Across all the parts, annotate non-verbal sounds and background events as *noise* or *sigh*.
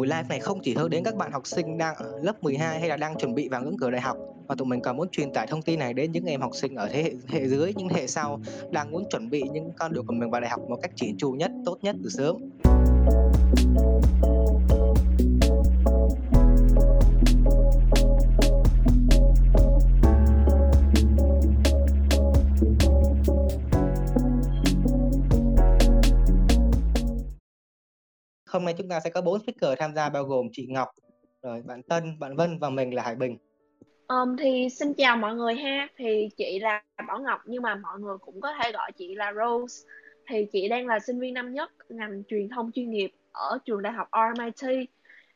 buổi live này không chỉ hướng đến các bạn học sinh đang ở lớp 12 hay là đang chuẩn bị vào ngưỡng cửa đại học mà tụi mình còn muốn truyền tải thông tin này đến những em học sinh ở thế hệ, hệ dưới những hệ sau đang muốn chuẩn bị những con đường của mình vào đại học một cách chỉn chu nhất tốt nhất từ sớm. Hôm nay chúng ta sẽ có bốn speaker tham gia bao gồm chị Ngọc, rồi bạn Tân, bạn Vân và mình là Hải Bình. Um, thì xin chào mọi người ha. Thì chị là Bảo Ngọc nhưng mà mọi người cũng có thể gọi chị là Rose. Thì chị đang là sinh viên năm nhất ngành truyền thông chuyên nghiệp ở trường đại học RMIT.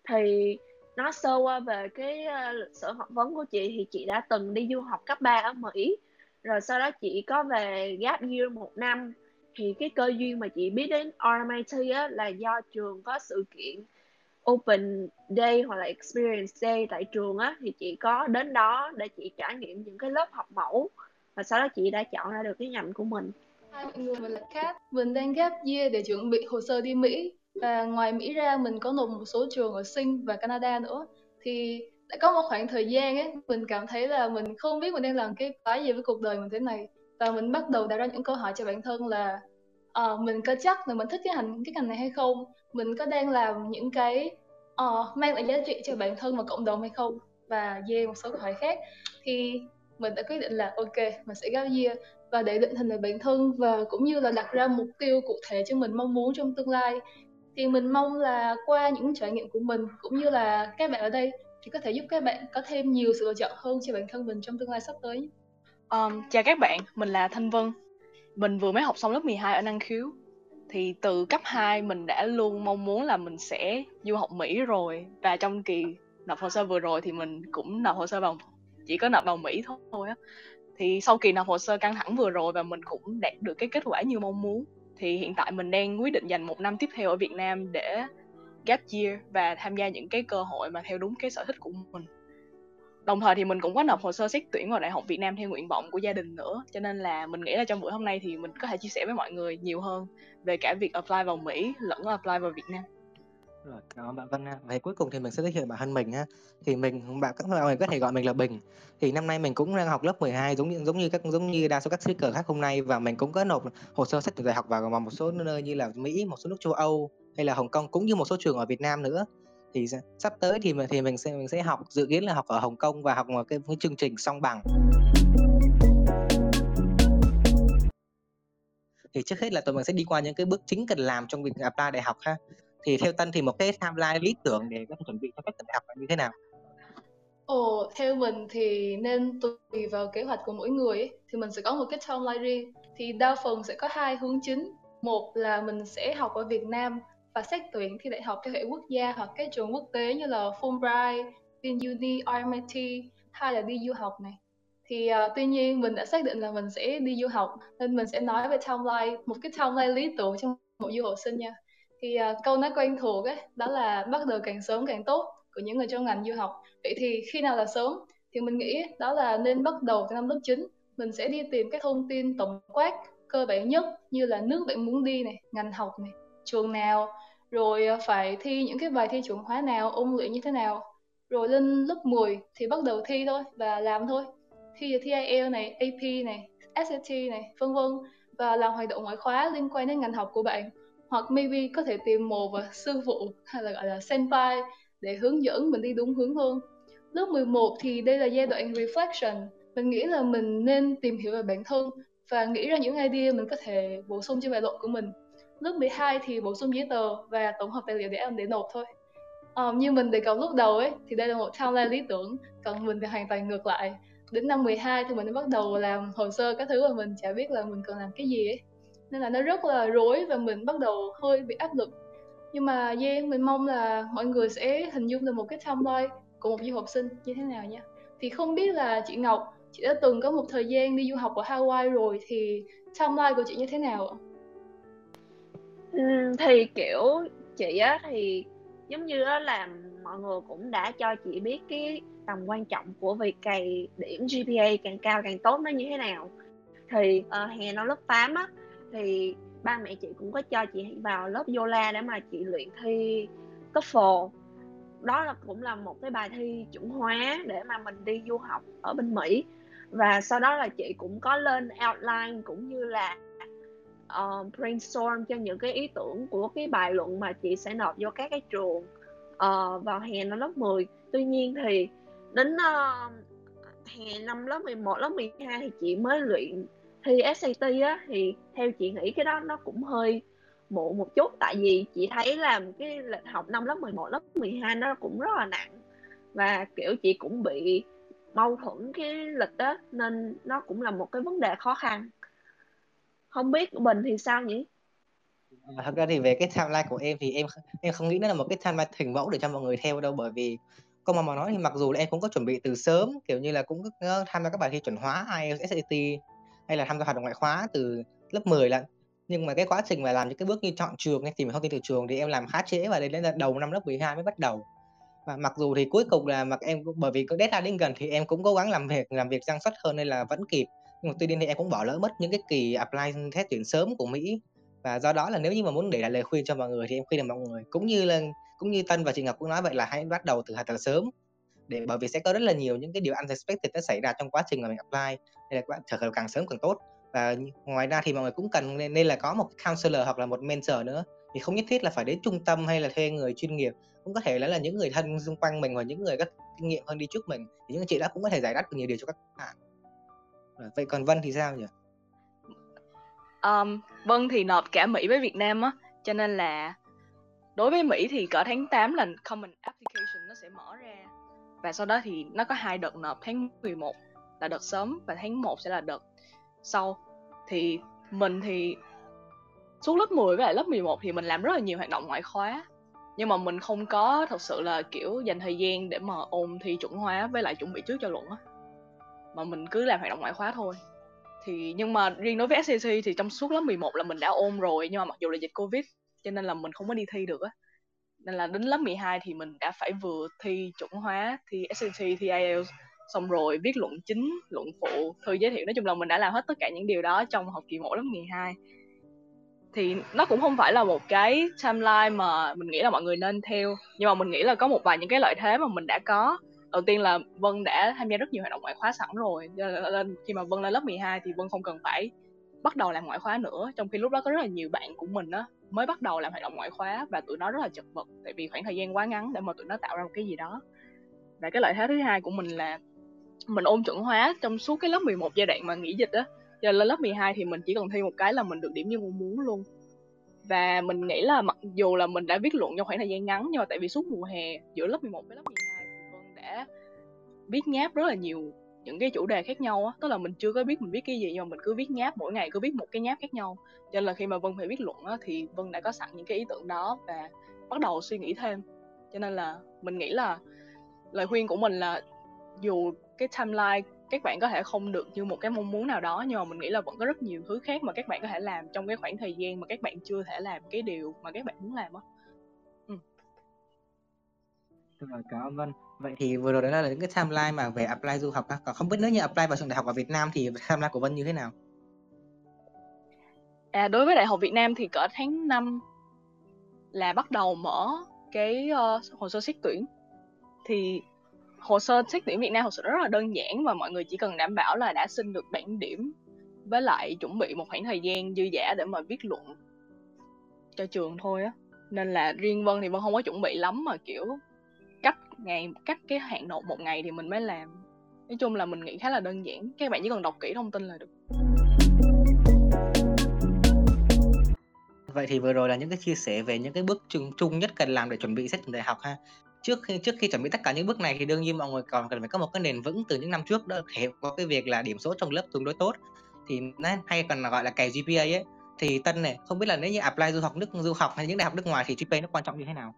Thì nói sơ qua về cái uh, lịch sử học vấn của chị thì chị đã từng đi du học cấp 3 ở Mỹ. Rồi sau đó chị có về gap year một năm thì cái cơ duyên mà chị biết đến RMIT á là do trường có sự kiện Open Day hoặc là Experience Day tại trường á thì chị có đến đó để chị trải nghiệm những cái lớp học mẫu và sau đó chị đã chọn ra được cái ngành của mình. Hai mọi người, mình là Kat. Mình đang gap year để chuẩn bị hồ sơ đi Mỹ và ngoài Mỹ ra mình có nộp một số trường ở Sinh và Canada nữa. Thì đã có một khoảng thời gian ấy mình cảm thấy là mình không biết mình đang làm cái cái gì với cuộc đời mình thế này và mình bắt đầu đặt ra những câu hỏi cho bản thân là uh, mình có chắc là mình thích cái hành cái ngành này hay không? Mình có đang làm những cái uh, mang lại giá trị cho bản thân và cộng đồng hay không? Và yeah một số câu hỏi khác. Thì mình đã quyết định là ok mình sẽ gap year và để định hình lại bản thân và cũng như là đặt ra mục tiêu cụ thể cho mình mong muốn trong tương lai thì mình mong là qua những trải nghiệm của mình cũng như là các bạn ở đây thì có thể giúp các bạn có thêm nhiều sự lựa chọn hơn cho bản thân mình trong tương lai sắp tới. Um, chào các bạn, mình là Thanh Vân. Mình vừa mới học xong lớp 12 ở năng khiếu. Thì từ cấp 2 mình đã luôn mong muốn là mình sẽ du học Mỹ rồi và trong kỳ nộp hồ sơ vừa rồi thì mình cũng nộp hồ sơ vào chỉ có nộp vào Mỹ thôi á. Thì sau kỳ nộp hồ sơ căng thẳng vừa rồi và mình cũng đạt được cái kết quả như mong muốn. Thì hiện tại mình đang quyết định dành một năm tiếp theo ở Việt Nam để gap year và tham gia những cái cơ hội mà theo đúng cái sở thích của mình đồng thời thì mình cũng có nộp hồ sơ xét tuyển vào đại học Việt Nam theo nguyện vọng của gia đình nữa cho nên là mình nghĩ là trong buổi hôm nay thì mình có thể chia sẻ với mọi người nhiều hơn về cả việc apply vào Mỹ lẫn apply vào Việt Nam rồi cảm ơn bạn Vân ha. Vậy cuối cùng thì mình sẽ giới thiệu bản thân mình ha. Thì mình bạn các bạn có thể gọi mình là Bình. Thì năm nay mình cũng đang học lớp 12 giống như giống như các giống như đa số các speaker khác hôm nay và mình cũng có nộp hồ sơ xét tuyển đại học vào một số nơi như là Mỹ, một số nước châu Âu hay là Hồng Kông cũng như một số trường ở Việt Nam nữa thì sắp tới thì mình thì mình sẽ mình sẽ học dự kiến là học ở Hồng Kông và học một cái, cái chương trình song bằng. Thì trước hết là tụi mình sẽ đi qua những cái bước chính cần làm trong việc apply đại học ha. Thì theo tân thì một cái timeline lý tưởng để có thể chuẩn bị cho các đại học là như thế nào? Ồ, theo mình thì nên tùy vào kế hoạch của mỗi người ấy, thì mình sẽ có một cái timeline riêng. Thì đa phần sẽ có hai hướng chính. Một là mình sẽ học ở Việt Nam và xét tuyển thi đại học theo hệ quốc gia hoặc các trường quốc tế như là Fulbright, VinUni, RMIT hay là đi du học này. Thì uh, tuy nhiên mình đã xác định là mình sẽ đi du học nên mình sẽ nói về timeline, một cái timeline lý tưởng trong một du học sinh nha. Thì uh, câu nói quen thuộc ấy, đó là bắt đầu càng sớm càng tốt của những người trong ngành du học. Vậy thì khi nào là sớm? Thì mình nghĩ đó là nên bắt đầu từ năm lớp 9. Mình sẽ đi tìm các thông tin tổng quát cơ bản nhất như là nước bạn muốn đi này, ngành học này, trường nào rồi à, phải thi những cái bài thi chuẩn hóa nào, ôn luyện như thế nào. Rồi lên lớp 10 thì bắt đầu thi thôi và làm thôi. Thi thi IELTS này AP này SAT này, vân vân. Và làm hoạt động ngoại khóa liên quan đến ngành học của bạn. Hoặc maybe có thể tìm một sư phụ, hay là, gọi là, senpai để hướng dẫn mình đi đúng hướng hơn. Lớp 11 thì đây là giai đoạn reflection. Mình nghĩ là mình nên tìm hiểu về bản thân và nghĩ ra những idea mình có thể bổ sung cho bài luận của mình lớp 12 thì bổ sung giấy tờ và tổng hợp tài liệu để em để nộp thôi. Um, như mình đề cập lúc đầu ấy thì đây là một timeline lý tưởng còn mình thì hoàn toàn ngược lại. Đến năm 12 thì mình bắt đầu làm hồ sơ các thứ và mình chả biết là mình cần làm cái gì ấy. Nên là nó rất là rối và mình bắt đầu hơi bị áp lực. Nhưng mà yeah, mình mong là mọi người sẽ hình dung được một cái timeline của một du học sinh như thế nào nha thì không biết là chị Ngọc chị đã từng có một thời gian đi du học ở Hawaii rồi thì timeline của chị như thế nào ạ? Ừ, thì kiểu chị á thì giống như á là mọi người cũng đã cho chị biết cái tầm quan trọng của việc cày điểm GPA càng cao càng tốt nó như thế nào. Thì uh, hè năm lớp 8 á thì ba mẹ chị cũng có cho chị vào lớp Yola để mà chị luyện thi TOEFL. Đó là cũng là một cái bài thi chuẩn hóa để mà mình đi du học ở bên Mỹ. Và sau đó là chị cũng có lên outline cũng như là uh, brainstorm cho những cái ý tưởng của cái bài luận mà chị sẽ nộp vô các cái trường uh, vào hè năm lớp 10 tuy nhiên thì đến uh, hè năm lớp 11 lớp 12 thì chị mới luyện thi SAT á thì theo chị nghĩ cái đó nó cũng hơi muộn một chút. Tại vì chị thấy là cái lịch học năm lớp 11 lớp 12 nó cũng rất là nặng và kiểu chị cũng bị mâu thuẫn cái lịch đó nên nó cũng là một cái vấn đề khó khăn không biết của Bình thì sao nhỉ? À, thật ra thì về cái timeline của em thì em em không nghĩ nó là một cái timeline hình mẫu để cho mọi người theo đâu bởi vì công mà mà nói thì mặc dù là em cũng có chuẩn bị từ sớm kiểu như là cũng ờ, tham gia các bài thi chuẩn hóa IELTS SAT hay là tham gia hoạt động ngoại khóa từ lớp 10 lận. Nhưng mà cái quá trình mà làm những cái bước như chọn trường hay tìm thông tin từ trường thì em làm khá trễ và đến đến đầu năm lớp 12 mới bắt đầu. Và mặc dù thì cuối cùng là mặc em bởi vì có deadline đến gần thì em cũng cố gắng làm việc làm việc năng suất hơn nên là vẫn kịp nhưng mà tuy nhiên thì em cũng bỏ lỡ mất những cái kỳ apply test tuyển sớm của Mỹ. Và do đó là nếu như mà muốn để lại lời khuyên cho mọi người thì em khuyên là mọi người cũng như là cũng như Tân và chị Ngọc cũng nói vậy là hãy bắt đầu từ thật sớm. Để bởi vì sẽ có rất là nhiều những cái điều unexpected nó xảy ra trong quá trình mà mình apply nên là các bạn trở khởi càng sớm càng tốt. Và ngoài ra thì mọi người cũng cần nên, nên là có một counselor hoặc là một mentor nữa. Thì không nhất thiết là phải đến trung tâm hay là thuê người chuyên nghiệp. Cũng có thể là, là những người thân xung quanh mình hoặc những người có kinh nghiệm hơn đi trước mình. Thì những chị đã cũng có thể giải đáp được nhiều điều cho các bạn. À, vậy còn Vân thì sao nhỉ? Um, Vân thì nộp cả Mỹ với Việt Nam á cho nên là đối với Mỹ thì cỡ tháng 8 là common application nó sẽ mở ra. Và sau đó thì nó có hai đợt nộp tháng 11 là đợt sớm và tháng 1 sẽ là đợt sau. Thì mình thì suốt lớp 10 với lại lớp 11 thì mình làm rất là nhiều hoạt động ngoại khóa nhưng mà mình không có thật sự là kiểu dành thời gian để mà ôn thi chuẩn hóa với lại chuẩn bị trước cho luận á mà mình cứ làm hoạt động ngoại khóa thôi. Thì nhưng mà riêng đối với SCC thì trong suốt lớp 11 là mình đã ôn rồi, nhưng mà mặc dù là dịch Covid, cho nên là mình không có đi thi được á. Nên là đến lớp 12 thì mình đã phải vừa thi chuẩn hóa, thi SCC thi IELTS xong rồi viết luận chính, luận phụ, thư giới thiệu. Nói chung là mình đã làm hết tất cả những điều đó trong học kỳ 1 lớp 12 thì nó cũng không phải là một cái timeline mà mình nghĩ là mọi người nên theo, nhưng mà mình nghĩ là có một vài những cái lợi thế mà mình đã có đầu tiên là Vân đã tham gia rất nhiều hoạt động ngoại khóa sẵn rồi. Nên khi mà Vân lên lớp 12 thì Vân không cần phải bắt đầu làm ngoại khóa nữa. Trong khi lúc đó có rất là nhiều bạn của mình á, mới bắt đầu làm hoạt động ngoại khóa và tụi nó rất là chật vật. Tại vì khoảng thời gian quá ngắn để mà tụi nó tạo ra một cái gì đó. Và cái lợi thế thứ hai của mình là mình ôn chuẩn hóa trong suốt cái lớp 11 giai đoạn mà nghỉ dịch á. Giờ lên lớp 12 thì mình chỉ cần thi một cái là mình được điểm như mong muốn luôn. Và mình nghĩ là mặc dù là mình đã viết luận trong khoảng thời gian ngắn nhưng mà tại vì suốt mùa hè giữa lớp 11 với lớp 12 đã viết nháp rất là nhiều những cái chủ đề khác nhau á. Tức là mình chưa có biết mình viết cái gì, nhưng mà mình cứ viết nháp, mỗi ngày cứ viết một cái nháp khác nhau. Cho nên là khi mà vân phải viết luận á, thì vân đã có sẵn những cái ý tưởng đó và bắt đầu suy nghĩ thêm. Cho nên là mình nghĩ là lời khuyên của mình là dù cái timeline các bạn có thể không được như một cái mong muốn nào đó, nhưng mà mình nghĩ là vẫn có rất nhiều thứ khác mà các bạn có thể làm trong cái khoảng thời gian mà các bạn chưa thể làm cái điều mà các bạn muốn làm á. Ừ. cảm ơn Vân vậy thì vừa rồi đó là những cái timeline mà về apply du học còn không biết nếu như apply vào trường đại học ở Việt Nam thì *laughs* timeline của Vân như thế nào? À đối với đại học Việt Nam thì cỡ tháng 5 là bắt đầu mở cái uh, hồ sơ xét tuyển. Thì hồ sơ xét tuyển Việt Nam hồ sơ rất là đơn giản và mọi người chỉ cần đảm bảo là đã xin được bảng điểm với lại chuẩn bị một khoảng thời gian dư giả để mà viết luận cho trường thôi á. Nên là riêng Vân thì Vân không có chuẩn bị lắm mà kiểu cách ngày, cách cái hạn nộp một ngày thì mình mới làm. Nói chung là mình nghĩ khá là đơn giản, các bạn chỉ cần đọc kỹ thông tin là được. Vậy thì vừa rồi là những cái chia sẻ về những cái bước chung chung nhất cần làm để chuẩn bị xét tuyển đại học ha. Trước khi trước khi chuẩn bị tất cả những bước này thì đương nhiên mọi người còn cần phải có một cái nền vững từ những năm trước đó, thể có cái việc là điểm số trong lớp tương đối tốt. Thì hay còn gọi là cày GPA ấy. Thì tân này, không biết là nếu như apply du học nước, du học hay những đại học nước ngoài thì GPA nó quan trọng như thế nào?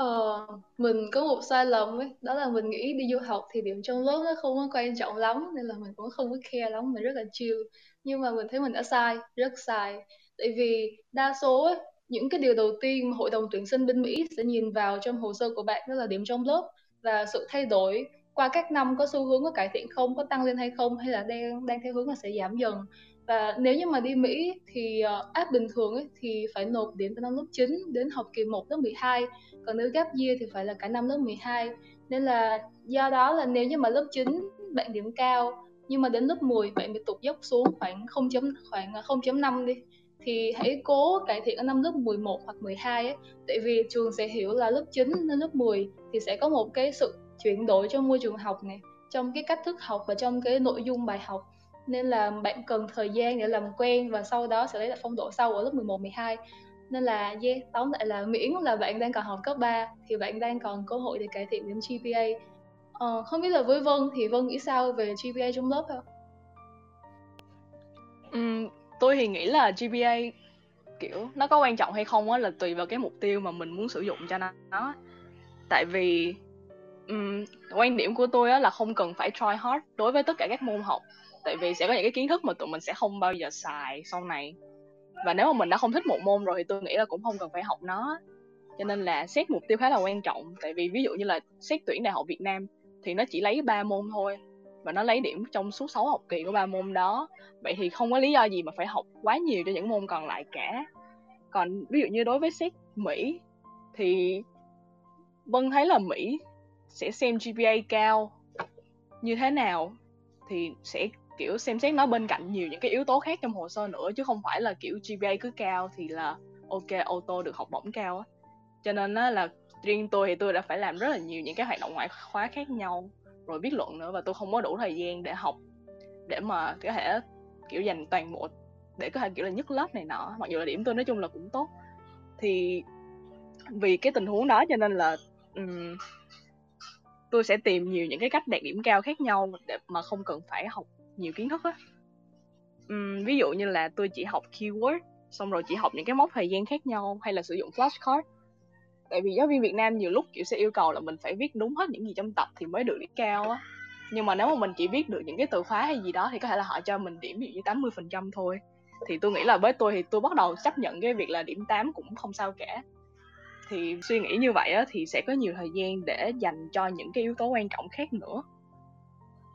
Ờ, mình có một sai lầm ấy, đó là mình nghĩ đi du học thì điểm trong lớp nó không có quan trọng lắm nên là mình cũng không có care lắm, mình rất là chill. Nhưng mà mình thấy mình đã sai, rất sai. Tại vì đa số ấy, những cái điều đầu tiên mà hội đồng tuyển sinh bên Mỹ sẽ nhìn vào trong hồ sơ của bạn đó là điểm trong lớp và sự thay đổi qua các năm có xu hướng có cải thiện không, có tăng lên hay không hay là đang đang theo hướng là sẽ giảm dần và nếu như mà đi Mỹ thì ờ, uh, áp bình thường ấy, thì phải nộp điểm vào năm lớp 9 đến học kỳ 1 lớp 12 còn nếu gap year thì phải là cả năm lớp 12 nên là do đó là nếu như mà lớp 9 bạn điểm cao nhưng mà đến lớp 10 bạn bị tụt dốc xuống khoảng 0. khoảng ờ, 0.5 đi thì hãy cố cải thiện ở năm lớp 11 hoặc 12 ấy. Tại vì trường sẽ hiểu là lớp 9 đến lớp 10 thì sẽ có một cái sự chuyển đổi trong môi trường học này trong cái cách thức học và trong cái nội dung bài học nên là bạn cần thời gian để làm quen và sau đó sẽ lấy lại phong độ sau ở lớp 11, 12 nên là yeah, tóm lại là miễn là bạn đang còn học cấp 3 thì bạn đang còn cơ hội để cải thiện điểm GPA ờ, không biết là với Vân thì Vân nghĩ sao về GPA trong lớp không? Uhm, tôi thì nghĩ là GPA kiểu nó có quan trọng hay không á là tùy vào cái mục tiêu mà mình muốn sử dụng cho nó tại vì um, quan điểm của tôi á là không cần phải try hard đối với tất cả các môn học tại vì sẽ có những cái kiến thức mà tụi mình sẽ không bao giờ xài sau này. Và nếu mà mình đã không thích một môn rồi thì tôi nghĩ là cũng không cần phải học nó. Cho nên là xét mục tiêu khá là quan trọng. Tại vì ví dụ như là xét tuyển đại học Việt Nam thì nó chỉ lấy ba môn thôi và nó lấy điểm trong suốt 6 học kỳ của ba môn đó. Vậy thì không có lý do gì mà phải học quá nhiều cho những môn còn lại cả. Còn ví dụ như đối với xét Mỹ thì Vân thấy là Mỹ sẽ xem GPA cao như thế nào thì sẽ kiểu xem xét nó bên cạnh nhiều những cái yếu tố khác trong hồ sơ nữa chứ không phải là kiểu GPA cứ cao thì là ok ô tô được học bổng cao á. Cho nên á là riêng tôi thì tôi đã phải làm rất là nhiều những cái hoạt động ngoại khóa khác nhau rồi viết luận nữa và tôi không có đủ thời gian để học để mà có thể kiểu dành toàn bộ để có thể kiểu là nhất lớp này nọ. Mặc dù là điểm tôi nói chung là cũng tốt. Thì vì cái tình huống đó cho nên là um, tôi sẽ tìm nhiều những cái cách đạt điểm cao khác nhau để mà không cần phải học nhiều kiến thức á. Uhm, ví dụ như là tôi chỉ học keyword xong rồi chỉ học những cái mốc thời gian khác nhau hay là sử dụng flashcard. Tại vì giáo viên Việt Nam nhiều lúc kiểu sẽ yêu cầu là mình phải viết đúng hết những gì trong tập thì mới được điểm cao á. Nhưng mà nếu mà mình chỉ viết được những cái từ khóa hay gì đó thì có thể là họ cho mình điểm ví dụ như 80 phần trăm thôi. Thì tôi nghĩ là với tôi thì tôi bắt đầu chấp nhận cái việc là điểm 8 cũng không sao cả. Thì suy nghĩ như vậy á, thì sẽ có nhiều thời gian để dành cho những cái yếu tố quan trọng khác nữa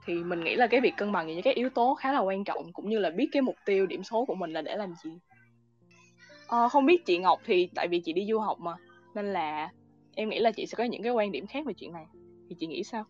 thì mình nghĩ là cái việc cân bằng những cái yếu tố khá là quan trọng cũng như là biết cái mục tiêu điểm số của mình là để làm gì. À, không biết chị Ngọc thì tại vì chị đi du học mà nên là em nghĩ là chị sẽ có những cái quan điểm khác về chuyện này. Thì chị nghĩ sao?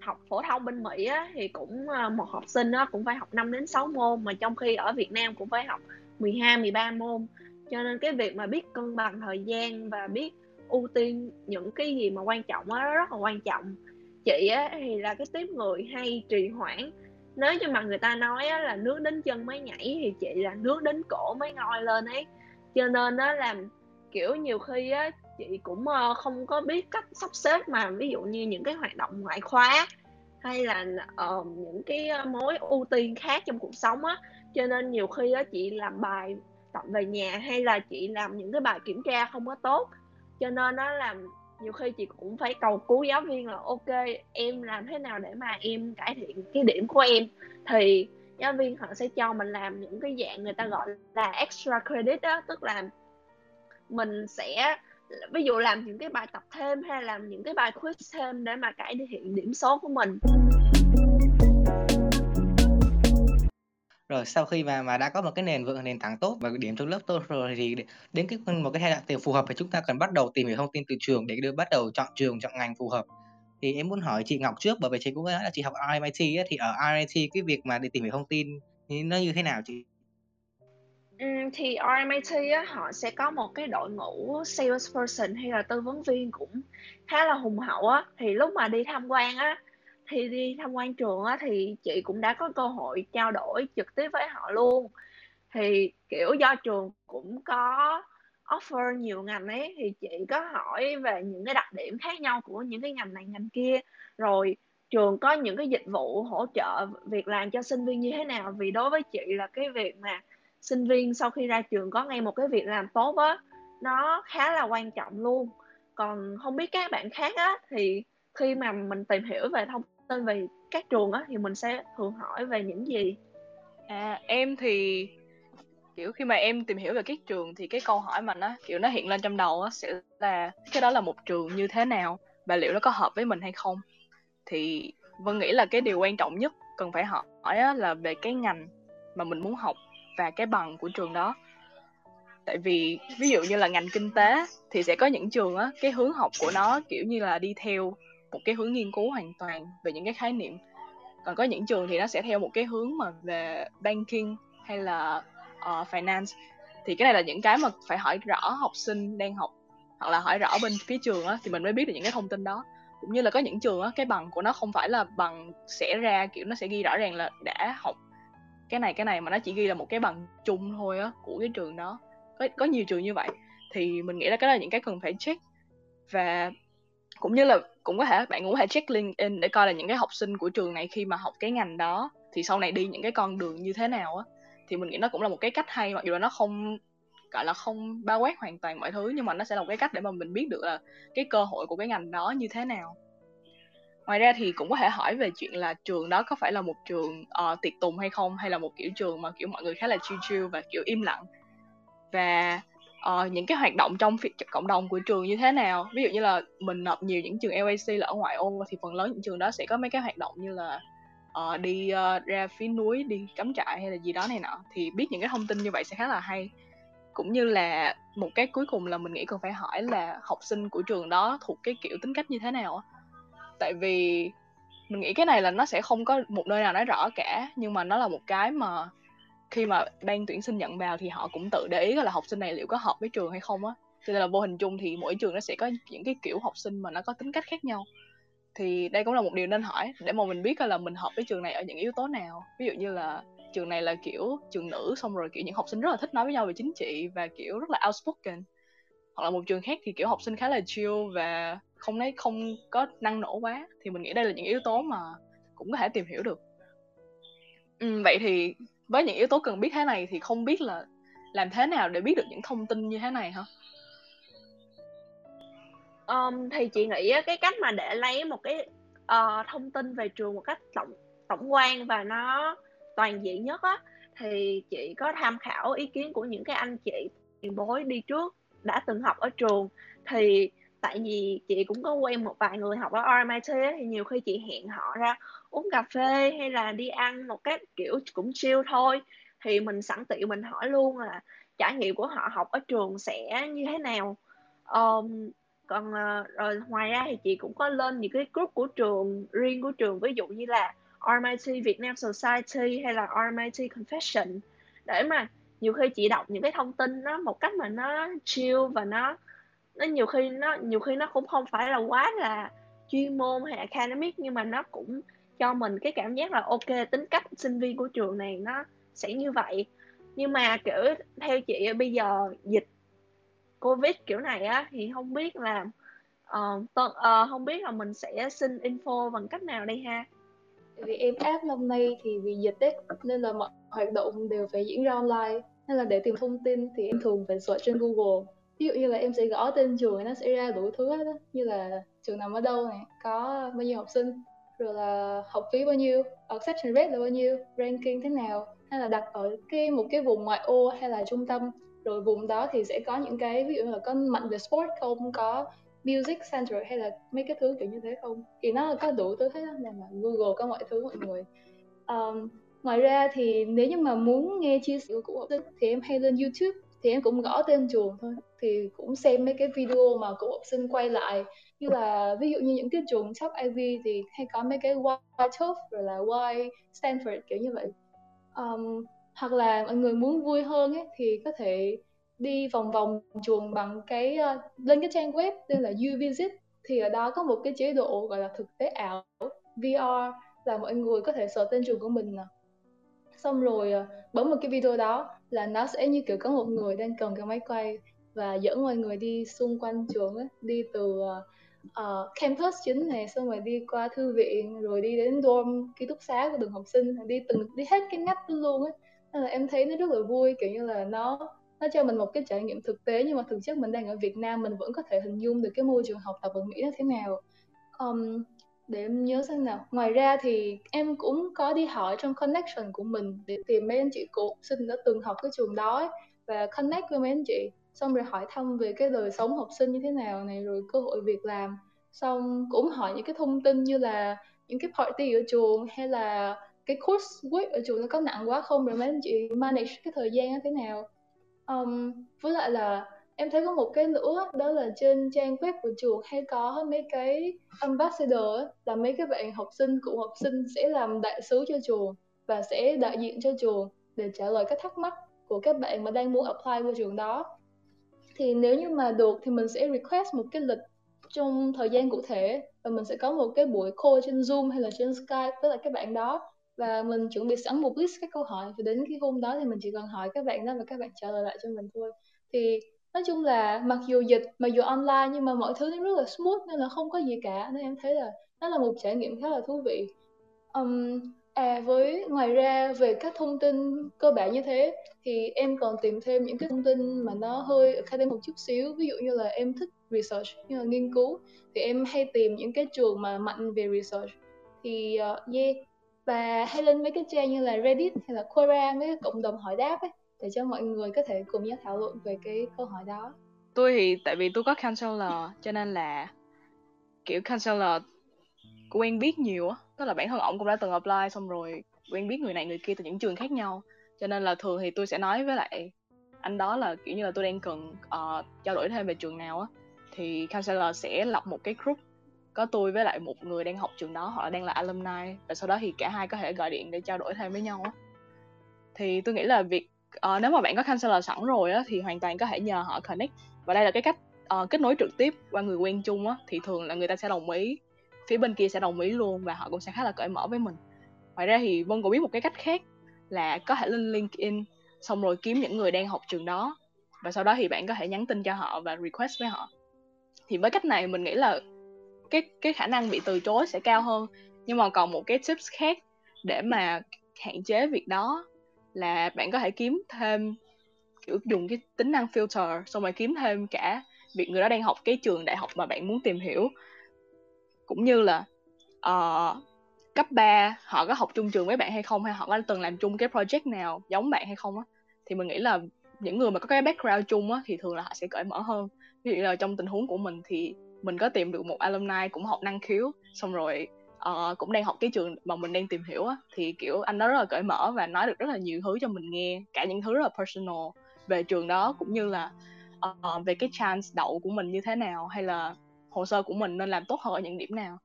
Học phổ thông bên Mỹ á, thì cũng ờ, một học sinh á, cũng phải học 5 đến 6 môn mà trong khi ở Việt Nam cũng phải học 12 13 môn. Cho nên cái việc mà biết cân bằng thời gian và biết ưu tiên những cái gì mà quan trọng á rất là quan trọng chị á thì là cái tiếp người hay trì hoãn. Nếu như mà người ta nói á, là nước đến chân mới nhảy thì chị là nước đến cổ mới ngoi lên ấy. Cho nên nó làm kiểu nhiều khi á chị cũng ờ, không có biết cách sắp xếp mà ví dụ như những cái hoạt động ngoại khóa hay là uh, những cái ờ, mối ưu tiên khác trong cuộc sống á. Cho nên nhiều khi á chị làm bài tập về nhà hay là chị làm những cái bài kiểm tra không có tốt. Cho nên nó làm nhiều khi chị cũng phải cầu cứu giáo viên là, ok, em làm thế nào để mà em cải thiện cái điểm của em? Thì giáo viên họ sẽ cho mình làm những cái dạng người ta gọi là extra credit đó tức là mình sẽ, ví dụ làm những cái bài tập thêm hay làm những cái bài quiz thêm để mà cải thiện điểm số của mình. Rồi sau khi mà mà đã có một cái nền vững nền tảng tốt và điểm trong lớp tốt rồi thì đến cái một cái giai đoạn phù hợp thì chúng ta cần bắt đầu tìm hiểu thông tin từ trường để đưa bắt đầu chọn trường chọn ngành phù hợp thì em muốn hỏi chị Ngọc trước bởi vì chị cũng nói là chị học RMIT ấy, thì ở RMIT cái việc mà để tìm hiểu thông tin thì nó như thế nào chị? Ừ, thì RMIT á, họ sẽ có một cái đội ngũ salesperson hay là tư vấn viên cũng khá là hùng hậu á thì lúc mà đi tham quan á thì đi tham quan trường á, thì chị cũng đã có cơ hội trao đổi trực tiếp với họ luôn. Thì, kiểu, do trường cũng có offer nhiều ngành ấy, thì chị có hỏi về những cái đặc điểm khác nhau của những cái ngành này, ngành kia. Rồi, trường có những cái dịch vụ hỗ trợ việc làm cho sinh viên như thế nào? Vì đối với chị là cái việc mà sinh viên sau khi ra trường có ngay một cái việc làm tốt á, nó khá là quan trọng luôn. Còn không biết các bạn khác á, thì khi mà mình tìm hiểu về thông tên về các trường á, thì mình sẽ thường hỏi về những gì? À em thì, kiểu, khi mà em tìm hiểu về các trường thì cái câu hỏi mà nó, kiểu, nó hiện lên trong đầu á sẽ là cái đó là một trường như thế nào và liệu nó có hợp với mình hay không? Thì vân nghĩ là cái điều quan trọng nhất cần phải hỏi á là về cái ngành mà mình muốn học và cái bằng của trường đó. Tại vì ví dụ như là ngành kinh tế thì sẽ có những trường á, cái hướng học của nó kiểu như là đi theo một cái hướng nghiên cứu hoàn toàn về những cái khái niệm. Còn có những trường thì nó sẽ theo một cái hướng mà về banking hay là uh, finance. Thì cái này là những cái mà phải hỏi rõ học sinh đang học hoặc là hỏi rõ bên phía trường á thì mình mới biết được những cái thông tin đó. Cũng như là có những trường á cái bằng của nó không phải là bằng sẽ ra kiểu nó sẽ ghi rõ ràng là đã học cái này cái này mà nó chỉ ghi là một cái bằng chung thôi á của cái trường đó. Có có nhiều trường như vậy. Thì mình nghĩ là cái đó là những cái cần phải check. Và cũng như là cũng có thể bạn cũng có thể check LinkedIn để coi là những cái học sinh của trường này khi mà học cái ngành đó thì sau này đi những cái con đường như thế nào á. Thì mình nghĩ nó cũng là một cái cách hay mặc dù là nó không gọi là không bao quát hoàn toàn mọi thứ nhưng mà nó sẽ là một cái cách để mà mình biết được là cái cơ hội của cái ngành đó như thế nào. Ngoài ra thì cũng có thể hỏi về chuyện là trường đó có phải là một trường uh, tiệc tùng hay không? Hay là một kiểu trường mà kiểu mọi người khá là chill chill và kiểu im lặng? Và uh, những cái hoạt động trong cộng đồng của trường như thế nào? Ví dụ như là mình nộp nhiều những trường LAC là ở ngoại ô thì phần lớn những trường đó sẽ có mấy cái hoạt động như là uh, đi uh, ra phía núi đi cắm trại hay là gì đó này nọ. Thì biết những cái thông tin như vậy sẽ khá là hay. Cũng như là một cái cuối cùng là mình nghĩ cần phải hỏi là học sinh của trường đó thuộc cái kiểu tính cách như thế nào tại vì mình nghĩ cái này là nó sẽ không có một nơi nào nói rõ cả nhưng mà nó là một cái mà khi mà ban tuyển sinh nhận vào thì họ cũng tự để ý là học sinh này liệu có hợp với trường hay không á. Cho nên là vô hình chung thì mỗi trường nó sẽ có những cái kiểu học sinh mà nó có tính cách khác nhau. Thì đây cũng là một điều nên hỏi để mà mình biết là mình hợp với trường này ở những yếu tố nào. Ví dụ như là trường này là kiểu trường nữ xong rồi kiểu những học sinh rất là thích nói với nhau về chính trị và kiểu rất là outspoken. Hoặc là một trường khác thì kiểu học sinh khá là chill và không lấy không có năng nổ quá. Thì mình nghĩ đây là những yếu tố mà cũng có thể tìm hiểu được. Ừ, vậy thì với những yếu tố cần biết thế này thì không biết là làm thế nào để biết được những thông tin như thế này hả? Um, thì chị nghĩ cái cách mà để lấy một cái uh, thông tin về trường một cách tổng tổng quan và nó toàn diện nhất á thì chị có tham khảo ý kiến của những cái anh chị tiền bối đi trước đã từng học ở trường thì tại vì chị cũng có quen một vài người học ở RMIT ấy, thì nhiều khi chị hẹn họ ra uống cà phê hay là đi ăn một cái kiểu cũng chill thôi. Thì mình sẵn tiện mình hỏi luôn là trải nghiệm của họ học ở trường sẽ như thế nào. Um, còn uh, rồi ngoài ra thì chị cũng có lên những cái group của trường riêng của trường ví dụ như là RMIT Việt Nam Society hay là RMIT Confession. Để mà nhiều khi chị đọc những cái thông tin nó một cách mà nó chill và nó nó nhiều khi nó nhiều khi nó cũng không phải là quá là chuyên môn hay academic nhưng mà nó cũng cho mình cái cảm giác là ok tính cách sinh viên của trường này nó sẽ như vậy. Nhưng mà kiểu theo chị bây giờ dịch covid kiểu này á thì không biết là uh, t- uh, không biết là mình sẽ xin info bằng cách nào đây ha? Vì em áp năm nay thì vì dịch ấy nên là mọi hoạt động đều phải diễn ra online. Nên là để tìm thông tin thì em thường phải search trên Google. Ví dụ như là em sẽ gõ tên trường nó sẽ ra đủ thứ đó như là trường nằm ở đâu này có bao nhiêu học sinh rồi là học phí bao nhiêu acceptance rate là bao nhiêu ranking thế nào hay là đặt ở cái một cái vùng ngoại ô hay là trung tâm. Rồi vùng đó thì sẽ có những cái ví dụ như là có mạnh về sport không có music center hay là mấy cái thứ kiểu như thế không? Thì nó có đủ thứ hết nên mà google có mọi thứ mọi người. Um, ngoài ra thì nếu như mà muốn nghe chia sẻ của học sinh thì em hay lên youtube thì em cũng gõ tên trường thôi thì cũng xem mấy cái video mà cậu học sinh quay lại như là ví dụ như những cái trường top Ivy thì hay có mấy cái Y Tufts rồi là Y Stanford kiểu như vậy. Um, hoặc là mọi người muốn vui hơn ấy thì có thể đi vòng vòng trường bằng cái uh, lên cái trang web tên là UVisit thì ở đó có một cái chế độ gọi là thực tế ảo VR là mọi người có thể sở tên trường của mình nè. Xong rồi uh, bấm một cái video đó là nó sẽ như kiểu có một người đang cầm cái máy quay và dẫn mọi người đi xung quanh trường ấy, đi từ uh, Ờ, campus chính này xong rồi đi qua thư viện rồi đi đến dorm ký túc xá của từng học sinh đi từng đi hết cái ngách luôn ấy nên là em thấy nó rất là vui kiểu như là nó nó cho mình một cái trải nghiệm thực tế nhưng mà thực chất mình đang ở Việt Nam mình vẫn có thể hình dung được cái môi trường học tập ở Mỹ nó thế nào. Um, để em nhớ xem nào. Ngoài ra thì em cũng có đi hỏi trong connection của mình để tìm mấy anh chị cũ sinh đã từng học cái trường đó ấy, và connect với mấy anh chị xong rồi hỏi thăm về cái đời sống học sinh như thế nào này rồi cơ hội việc làm. Xong cũng hỏi những cái thông tin như là những cái party ở trường hay là cái course work ở trường nó có nặng quá không rồi mấy anh chị manage cái thời gian như thế nào. Um, với lại là em thấy có một cái nữa đó là trên trang web của trường hay có mấy cái ambassador là mấy cái bạn học sinh cựu học sinh sẽ làm đại sứ cho trường và sẽ đại diện cho trường để trả lời các thắc mắc của các bạn mà đang muốn apply vào trường đó thì nếu như mà được thì mình sẽ request một cái lịch trong thời gian cụ thể và mình sẽ có một cái buổi call trên Zoom hay là trên Skype với lại các bạn đó. Và mình chuẩn bị sẵn một list các câu hỏi. Và đến cái hôm đó thì mình chỉ cần hỏi các bạn đó và các bạn trả lời lại cho mình thôi. Thì nói chung là mặc dù dịch mặc dù online nhưng mà mọi thứ nó rất là smooth nên là không có gì cả. Nên em thấy là nó là một trải nghiệm khá là thú vị. Um, à với ngoài ra về các thông tin cơ bản như thế thì em còn tìm thêm những cái thông tin mà nó hơi academic một chút xíu. Ví dụ như là em thích research như là nghiên cứu thì em hay tìm những cái trường mà mạnh về research. Thì uh, yeah. Và hay lên mấy cái trang như là Reddit hay là Quora mấy cái cộng đồng hỏi đáp ấy để cho mọi người có thể cùng nhau thảo luận về cái câu hỏi đó. Tôi thì tại vì tôi có counselor cho nên là kiểu counselor quen biết nhiều á tức là bản thân ổng cũng đã từng apply xong rồi quen biết người này người kia từ những trường khác nhau. Cho nên là thường thì tôi sẽ nói với lại anh đó là kiểu như là tôi đang cần uh, trao đổi thêm về trường nào á thì counselor sẽ lập một cái group có tôi với lại một người đang học trường đó họ đang là alumni và sau đó thì cả hai có thể gọi điện để trao đổi thêm với nhau á. Thì tôi nghĩ là việc uh, nếu mà bạn có counselor sẵn rồi á thì hoàn toàn có thể nhờ họ connect. Và đây là cái cách uh, kết nối trực tiếp qua người quen chung á thì thường là người ta sẽ đồng ý phía bên kia sẽ đồng ý luôn và họ cũng sẽ khá là cởi mở với mình. Ngoài ra thì vân cũng biết một cái cách khác là có thể lên linkedin xong rồi kiếm những người đang học trường đó và sau đó thì bạn có thể nhắn tin cho họ và request với họ. Thì với cách này mình nghĩ là cái cái khả năng bị từ chối sẽ cao hơn, nhưng mà còn một cái tips khác để mà hạn chế việc đó là bạn có thể kiếm thêm, kiểu, dùng cái tính năng filter xong rồi kiếm thêm cả việc người đó đang học cái trường đại học mà bạn muốn tìm hiểu cũng như là uh, cấp 3 họ có học chung trường với bạn hay không hay họ có từng làm chung cái project nào giống bạn hay không á. Thì mình nghĩ là những người mà có cái background chung á thì thường là họ sẽ cởi mở hơn. Ví dụ là trong tình huống của mình thì mình có tìm được một alumni cũng học năng khiếu xong rồi uh, cũng đang học cái trường mà mình đang tìm hiểu á thì kiểu anh đó rất là cởi mở và nói được rất là nhiều thứ cho mình nghe cả những thứ rất là personal về trường đó cũng như là uh, về cái chance đậu của mình như thế nào hay là hồ sơ của mình nên làm tốt hơn ở những điểm nào.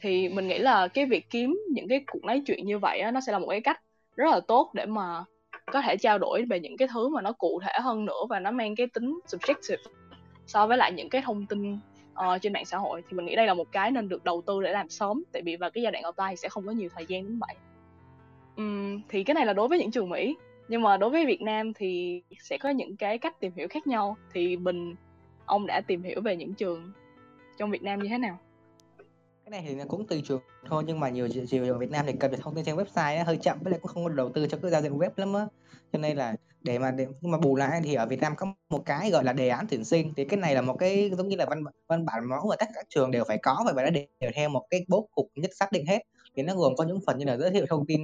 Thì mình nghĩ là cái việc kiếm những cái cuộc nói chuyện như vậy á, nó sẽ là một cái cách rất là tốt để mà có thể trao đổi về những cái thứ mà nó cụ thể hơn nữa và nó mang cái tính subjective so với lại những cái thông tin uh, trên mạng xã hội. Thì mình nghĩ đây là một cái nên được đầu tư để làm sớm tại vì vào cái giai đoạn apply thì sẽ không có nhiều thời gian đến vậy. Um, thì cái này là đối với những trường Mỹ nhưng mà đối với Việt Nam thì sẽ có những cái cách tìm hiểu khác nhau. Thì mình ông đã tìm hiểu về những trường trong Việt Nam như thế nào? Cái này thì cũng tùy trường thôi nhưng mà nhiều trường ở Việt Nam thì cập nhật thông tin trên website ấy, hơi chậm với lại cũng không có đầu tư cho cái giao diện web lắm á. Cho nên là để mà để nhưng mà bù lại thì ở Việt Nam có một cái gọi là đề án tuyển sinh thì cái này là một cái giống như là văn văn bản mẫu mà tất cả các trường đều phải có và nó đều theo một cái bố cục nhất xác định hết. Thì nó gồm có những phần như là giới thiệu thông tin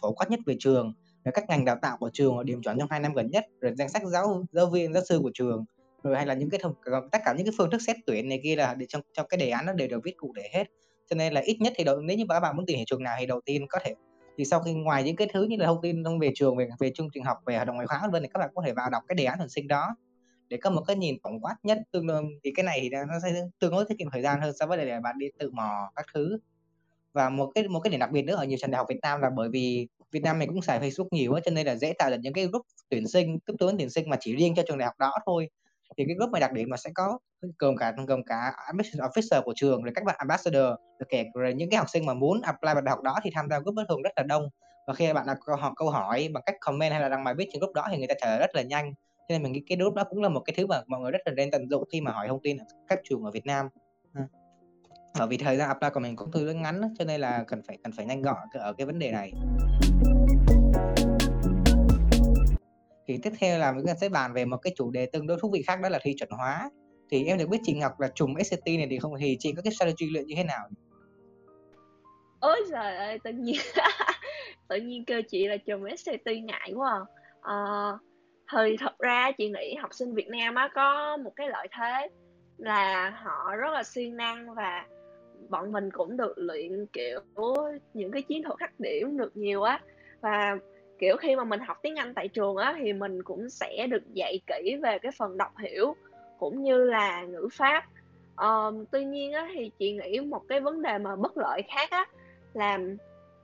phổ quát nhất về trường rồi các ngành đào tạo của trường điểm chuẩn trong hai năm gần nhất rồi danh sách giáo giáo viên giáo sư của trường rồi hay là những cái thông tất cả những cái phương thức xét tuyển này kia là để trong trong cái đề án nó đều được viết cụ thể hết. Cho nên là ít nhất thì đầu, nếu như các bạn muốn tìm hiểu trường nào thì đầu tiên có thể, thì sau khi ngoài những cái thứ như là thông tin về trường, về về chương trình học, về hoạt động ngoại khóa vân thì các bạn có thể vào đọc cái đề án tuyển sinh đó. Để có một cái nhìn tổng quát nhất tương đương, thì cái này thì nó sẽ tương đối tiết kiệm thời gian hơn so với để bạn đi tự mò các thứ. Và một cái một cái điểm đặc biệt nữa ở nhiều trường đại học Việt Nam là bởi vì Việt Nam mình cũng xài Facebook nhiều quá cho nên là dễ tạo ra những cái group tuyển sinh cấp vấn tuyển sinh mà chỉ riêng cho trường đại học đó thôi thì cái group này đặc điểm mà sẽ có gồm cả gồm cả admission officer của trường rồi các bạn ambassador rồi kể rồi những cái học sinh mà muốn apply vào đại học đó thì tham gia group bất thường rất là đông. Và khi bạn đặt câu hỏi, câu hỏi bằng cách comment hay là đăng bài viết trên group đó thì người ta trả lời rất là nhanh. Cho nên mình nghĩ cái group đó cũng là một cái thứ mà mọi người rất là nên tận dụng khi mà hỏi thông tin các trường ở Việt Nam. Bởi vì thời gian apply của mình cũng tương đối ngắn cho nên là cần phải cần phải nhanh gọn ở cái vấn đề này thì tiếp theo là chúng ta sẽ bàn về một cái chủ đề tương đối thú vị khác, đó là thi chuẩn hóa. Thì em được biết chị Ngọc là trùng SCT này thì không, thì chị có cái strategy luyện như thế nào ôi trời ơi, tự nhiên *laughs* tự nhiên kêu chị là trùng SCT ngại quá à. à thì thật ra chị nghĩ học sinh Việt Nam á có một cái lợi thế là họ rất là siêng năng và bọn mình cũng được luyện, kiểu, những cái chiến thuật khắc điểm được nhiều á. Và kiểu khi mà mình học tiếng Anh tại trường á thì mình cũng sẽ được dạy kỹ về cái phần đọc hiểu cũng như là ngữ pháp um, tuy nhiên á thì chị nghĩ một cái vấn đề mà bất lợi khác á là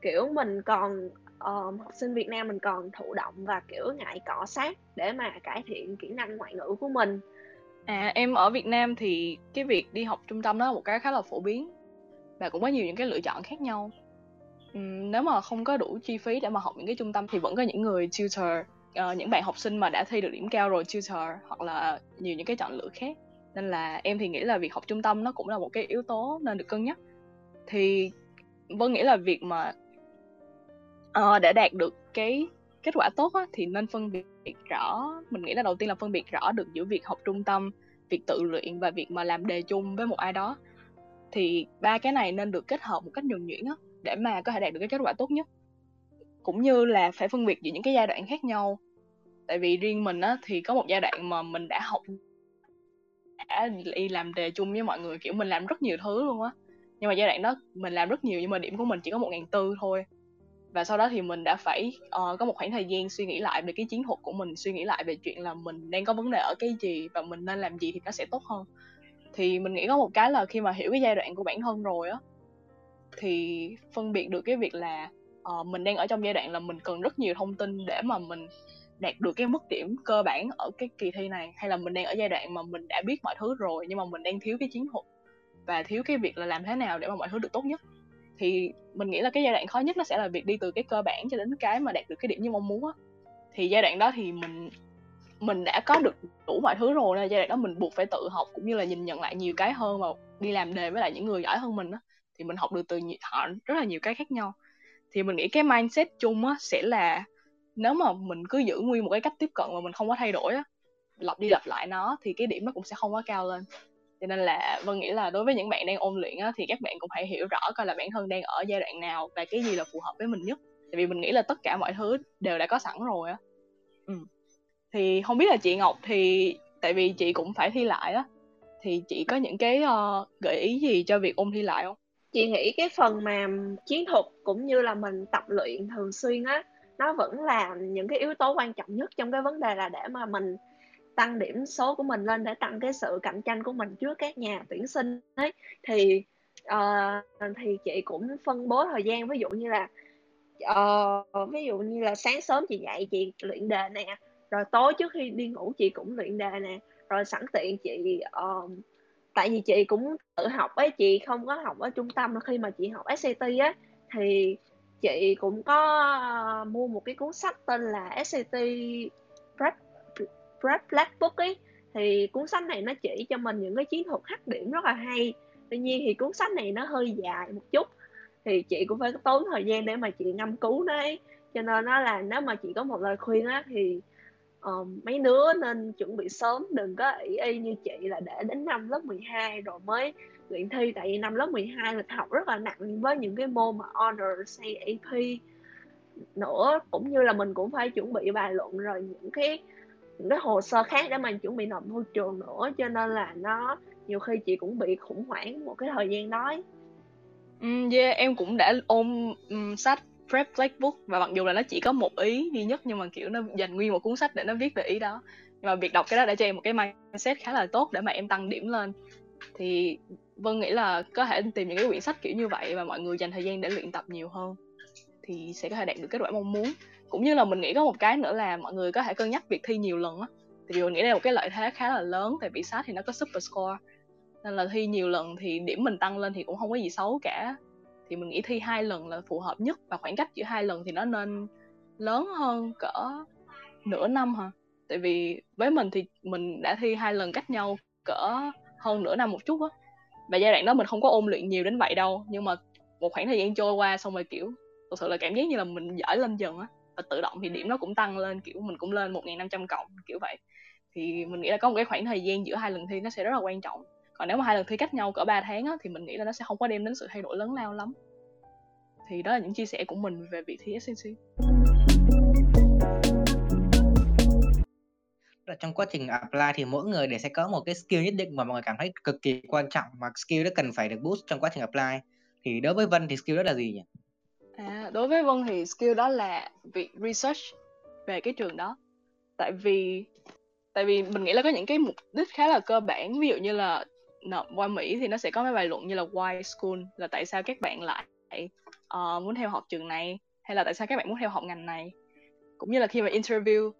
kiểu mình còn um, học sinh Việt Nam mình còn thụ động và kiểu ngại cọ sát để mà cải thiện kỹ năng ngoại ngữ của mình À em ở Việt Nam thì cái việc đi học trung tâm đó là một cái khá là phổ biến và cũng có nhiều những cái lựa chọn khác nhau. Nếu mà không có đủ chi phí để mà học những cái trung tâm thì vẫn có những người tutor, uh, những bạn học sinh mà đã thi được điểm cao rồi tutor hoặc là nhiều những cái chọn lựa khác. Nên là em thì nghĩ là việc học trung tâm nó cũng là một cái yếu tố nên được cân nhắc. Thì Vân nghĩ là việc mà uh, để đạt được cái kết quả tốt á, thì nên phân biệt rõ mình nghĩ là đầu tiên là phân biệt rõ được giữa việc học trung tâm việc tự luyện và việc mà làm đề chung với một ai đó thì ba cái này nên được kết hợp một cách nhuần nhuyễn á để mà có thể đạt được cái kết quả tốt nhất. Cũng như là phải phân biệt giữa những cái giai đoạn khác nhau. Tại vì riêng mình á thì có một giai đoạn mà mình đã học đã đi làm đề chung với mọi người kiểu mình làm rất nhiều thứ luôn á. Nhưng mà giai đoạn đó mình làm rất nhiều nhưng mà điểm của mình chỉ có một ngàn tư thôi. Và sau đó thì mình đã phải uh, có một khoảng thời gian suy nghĩ lại về cái chiến thuật của mình suy nghĩ lại về chuyện là mình đang có vấn đề ở cái gì và mình nên làm gì thì nó sẽ tốt hơn. Thì mình nghĩ có một cái là khi mà hiểu cái giai đoạn của bản thân rồi á thì phân biệt được cái việc là uh, mình đang ở trong giai đoạn là mình cần rất nhiều thông tin để mà mình đạt được cái mức điểm cơ bản ở cái kỳ thi này hay là mình đang ở giai đoạn mà mình đã biết mọi thứ rồi nhưng mà mình đang thiếu cái chiến thuật và thiếu cái việc là làm thế nào để mà mọi thứ được tốt nhất. Thì mình nghĩ là cái giai đoạn khó nhất nó sẽ là việc đi từ cái cơ bản cho đến cái mà đạt được cái điểm như mong muốn á. Thì giai đoạn đó thì mình mình đã có được đủ mọi thứ rồi nên giai đoạn đó mình buộc phải tự học cũng như là nhìn nhận lại nhiều cái hơn và đi làm đề với lại những người giỏi hơn mình á thì mình học được từ họ rất là nhiều cái khác nhau. Thì mình nghĩ cái mindset chung á sẽ là nếu mà mình cứ giữ nguyên một cái cách tiếp cận mà mình không có thay đổi á lặp đi lặp lại nó thì cái điểm nó cũng sẽ không quá cao lên. Cho nên là vân nghĩ là đối với những bạn đang ôn luyện á, thì các bạn cũng hãy hiểu rõ coi là bản thân đang ở giai đoạn nào và cái gì là phù hợp với mình nhất. Tại vì mình nghĩ là tất cả mọi thứ đều đã có sẵn rồi á. Ừ. thì không biết là chị ngọc thì tại vì chị cũng phải thi lại á thì chị có những cái uh, gợi ý gì cho việc ôn thi lại không? Chị nghĩ cái phần mà chiến thuật cũng như là mình tập luyện thường xuyên á nó vẫn là những cái yếu tố quan trọng nhất trong cái vấn đề là để mà mình tăng điểm số của mình lên để tăng cái sự cạnh tranh của mình trước các nhà tuyển sinh ấy. Thì uh, thì chị cũng phân bố thời gian ví dụ như là uh, ví dụ như là sáng sớm chị dậy chị luyện đề nè rồi tối trước khi đi ngủ chị cũng luyện đề nè rồi sẵn tiện chị uh, tại vì chị cũng tự học ấy, chị không có học ở trung tâm. Khi mà chị học SAT á, thì chị cũng có ờ, mua một cái cuốn sách tên là SAT Prep Prep Black Book ấy. Thì cuốn sách này nó chỉ cho mình những cái chiến thuật hắc điểm rất là hay. Tuy nhiên thì cuốn sách này nó hơi dài một chút. Thì chị cũng phải tốn thời gian để mà chị ngâm cứu nó ấy. Cho nên nó là, nếu mà chị có một lời khuyên á, thì um, mấy đứa nên chuẩn bị sớm đừng có ý y như chị là để đến năm lớp 12 rồi mới luyện thi. Tại vì năm lớp 12 lịch học rất là nặng với những cái môn mà honors hay AP nữa cũng như là mình cũng phải chuẩn bị bài luận rồi những cái những cái hồ sơ khác để mình chuẩn bị nộp môi trường nữa. Cho nên là nó nhiều khi chị cũng bị khủng hoảng một cái thời gian đó um, yeah em cũng đã ôm um, sách prep black và mặc dù là nó chỉ có một ý duy nhất, nhưng mà kiểu nó dành nguyên một cuốn sách để nó viết về ý đó. Nhưng mà việc đọc cái đó đã cho em một cái mindset khá là tốt để mà em tăng điểm lên. Thì vân nghĩ là có thể tìm những cái quyển sách kiểu như vậy và mọi người dành thời gian để luyện tập nhiều hơn thì sẽ có thể đạt được kết quả mong muốn. Cũng như là mình nghĩ có một cái nữa là mọi người có thể cân nhắc việc thi nhiều lần á. Tại vì mình nghĩ đây là một cái lợi thế khá là lớn, tại vì sát thì nó có super score. Nên là thi nhiều lần thì điểm mình tăng lên thì cũng không có gì xấu cả thì mình nghĩ thi hai lần là phù hợp nhất và khoảng cách giữa hai lần thì nó nên lớn hơn cỡ nửa năm hả? Tại vì với mình thì mình đã thi hai lần cách nhau cỡ hơn nửa năm một chút á. Và giai đoạn đó mình không có ôn luyện nhiều đến vậy đâu, nhưng mà một khoảng thời gian trôi qua xong rồi, kiểu, thực sự là cảm giác như là mình giỏi lên dần á. Và tự động thì điểm nó cũng tăng lên, kiểu, mình cũng lên 1.500 cộng, kiểu vậy. Thì mình nghĩ là có một cái khoảng thời gian giữa hai lần thi nó sẽ rất là quan trọng còn nếu mà hai lần thi cách nhau cỡ 3 tháng á, thì mình nghĩ là nó sẽ không có đem đến sự thay đổi lớn lao lắm. Thì đó là những chia sẻ của mình về việc thi SCC trong quá trình apply thì mỗi người đều sẽ có một cái skill nhất định mà mọi người cảm thấy cực kỳ quan trọng mà skill đó cần phải được boost trong quá trình apply. Thì đối với Vân thì skill đó là gì nhỉ? À, đối với Vân thì skill đó là việc research về cái trường đó. Tại vì tại vì mình nghĩ là có những cái mục đích khá là cơ bản. Ví dụ như là nộp qua Mỹ thì nó sẽ có mấy bài luận như là why school là tại sao các bạn lại uh, muốn theo học trường này hay là tại sao các bạn muốn theo học ngành này. Cũng như là khi mà interview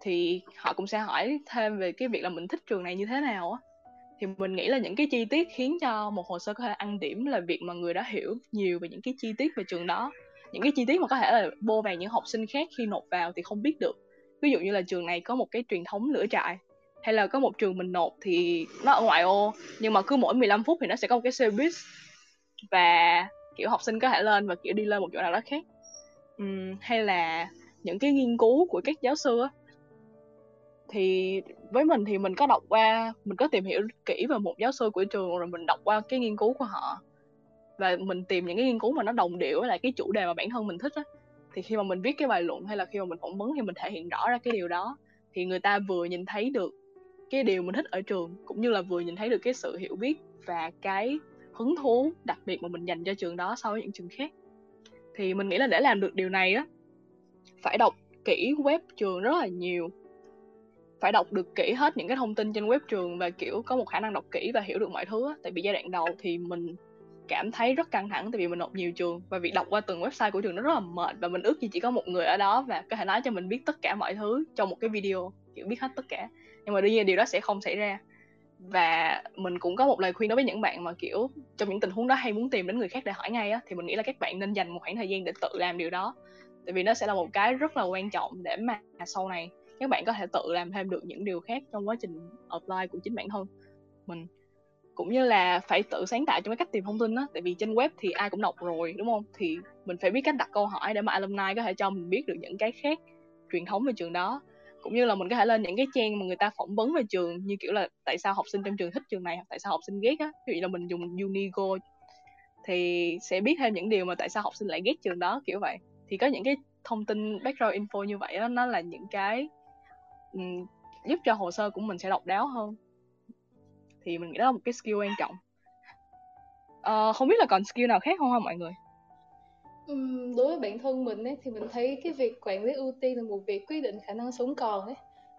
thì họ cũng sẽ hỏi thêm về cái việc là mình thích trường này như thế nào á. Thì mình nghĩ là những cái chi tiết khiến cho một hồ sơ có thể ăn điểm là việc mà người đó hiểu nhiều về những cái chi tiết về trường đó. Những cái chi tiết mà có thể là bô vàng những học sinh khác khi nộp vào thì không biết được. Ví dụ như là trường này có một cái truyền thống lửa trại hay là có một trường mình nộp thì nó ở ngoại ô nhưng mà cứ mỗi 15 phút thì nó sẽ có một cái xe buýt và kiểu học sinh có thể lên và kiểu đi lên một chỗ nào đó khác. Uhm, hay là những cái nghiên cứu của các giáo sư á thì với mình thì mình có đọc qua mình có tìm hiểu kỹ về một giáo sư của trường rồi mình đọc qua cái nghiên cứu của họ. Và mình tìm những cái nghiên cứu mà nó đồng điệu với lại cái chủ đề mà bản thân mình thích á thì khi mà mình viết cái bài luận hay là khi mà mình phỏng vấn thì mình thể hiện rõ ra cái điều đó. Thì người ta vừa nhìn thấy được cái điều mình thích ở trường, cũng như là vừa nhìn thấy được cái sự hiểu biết và cái hứng thú đặc biệt mà mình dành cho trường đó so với những trường khác. Thì mình nghĩ là để làm được điều này á, phải đọc kỹ web trường rất là nhiều. Phải đọc được kỹ hết những cái thông tin trên web trường và, kiểu, có một khả năng đọc kỹ và hiểu được mọi thứ á. tại vì giai đoạn đầu thì mình cảm thấy rất căng thẳng tại vì mình nộp nhiều trường và việc đọc qua từng website của trường nó rất là mệt và mình ước gì chỉ có một người ở đó và có thể nói cho mình biết tất cả mọi thứ trong một cái video, kiểu, biết hết tất cả nhưng mà đương nhiên điều đó sẽ không xảy ra. Và mình cũng có một lời khuyên đối với những bạn mà, kiểu, trong những tình huống đó hay muốn tìm đến người khác để hỏi ngay á, thì mình nghĩ là các bạn nên dành một khoảng thời gian để tự làm điều đó. Tại vì nó sẽ là một cái rất là quan trọng để mà sau này các bạn có thể tự làm thêm được những điều khác trong quá trình apply của chính bản thân mình. Cũng như là phải tự sáng tạo trong cái cách tìm thông tin đó tại vì trên web thì ai cũng đọc rồi, đúng không? Thì mình phải biết cách đặt câu hỏi để mà alumni có thể cho mình biết được những cái khác truyền thống về trường đó cũng như là mình có thể lên những cái trang mà người ta phỏng vấn về trường như kiểu là tại sao học sinh trong trường thích trường này tại sao học sinh ghét á. Ví dụ là mình dùng Unigo thì sẽ biết thêm những điều mà tại sao học sinh lại ghét trường đó kiểu vậy. Thì có những cái thông tin background info như vậy đó nó là những cái um, giúp cho hồ sơ của mình sẽ độc đáo hơn. Thì mình nghĩ đó là một cái skill quan trọng. Uh, không biết là còn skill nào khác không hả mọi người? Đối với bản thân mình ấy, thì mình thấy cái việc quản lý ưu tiên là một việc quyết định khả năng sống còn ấy.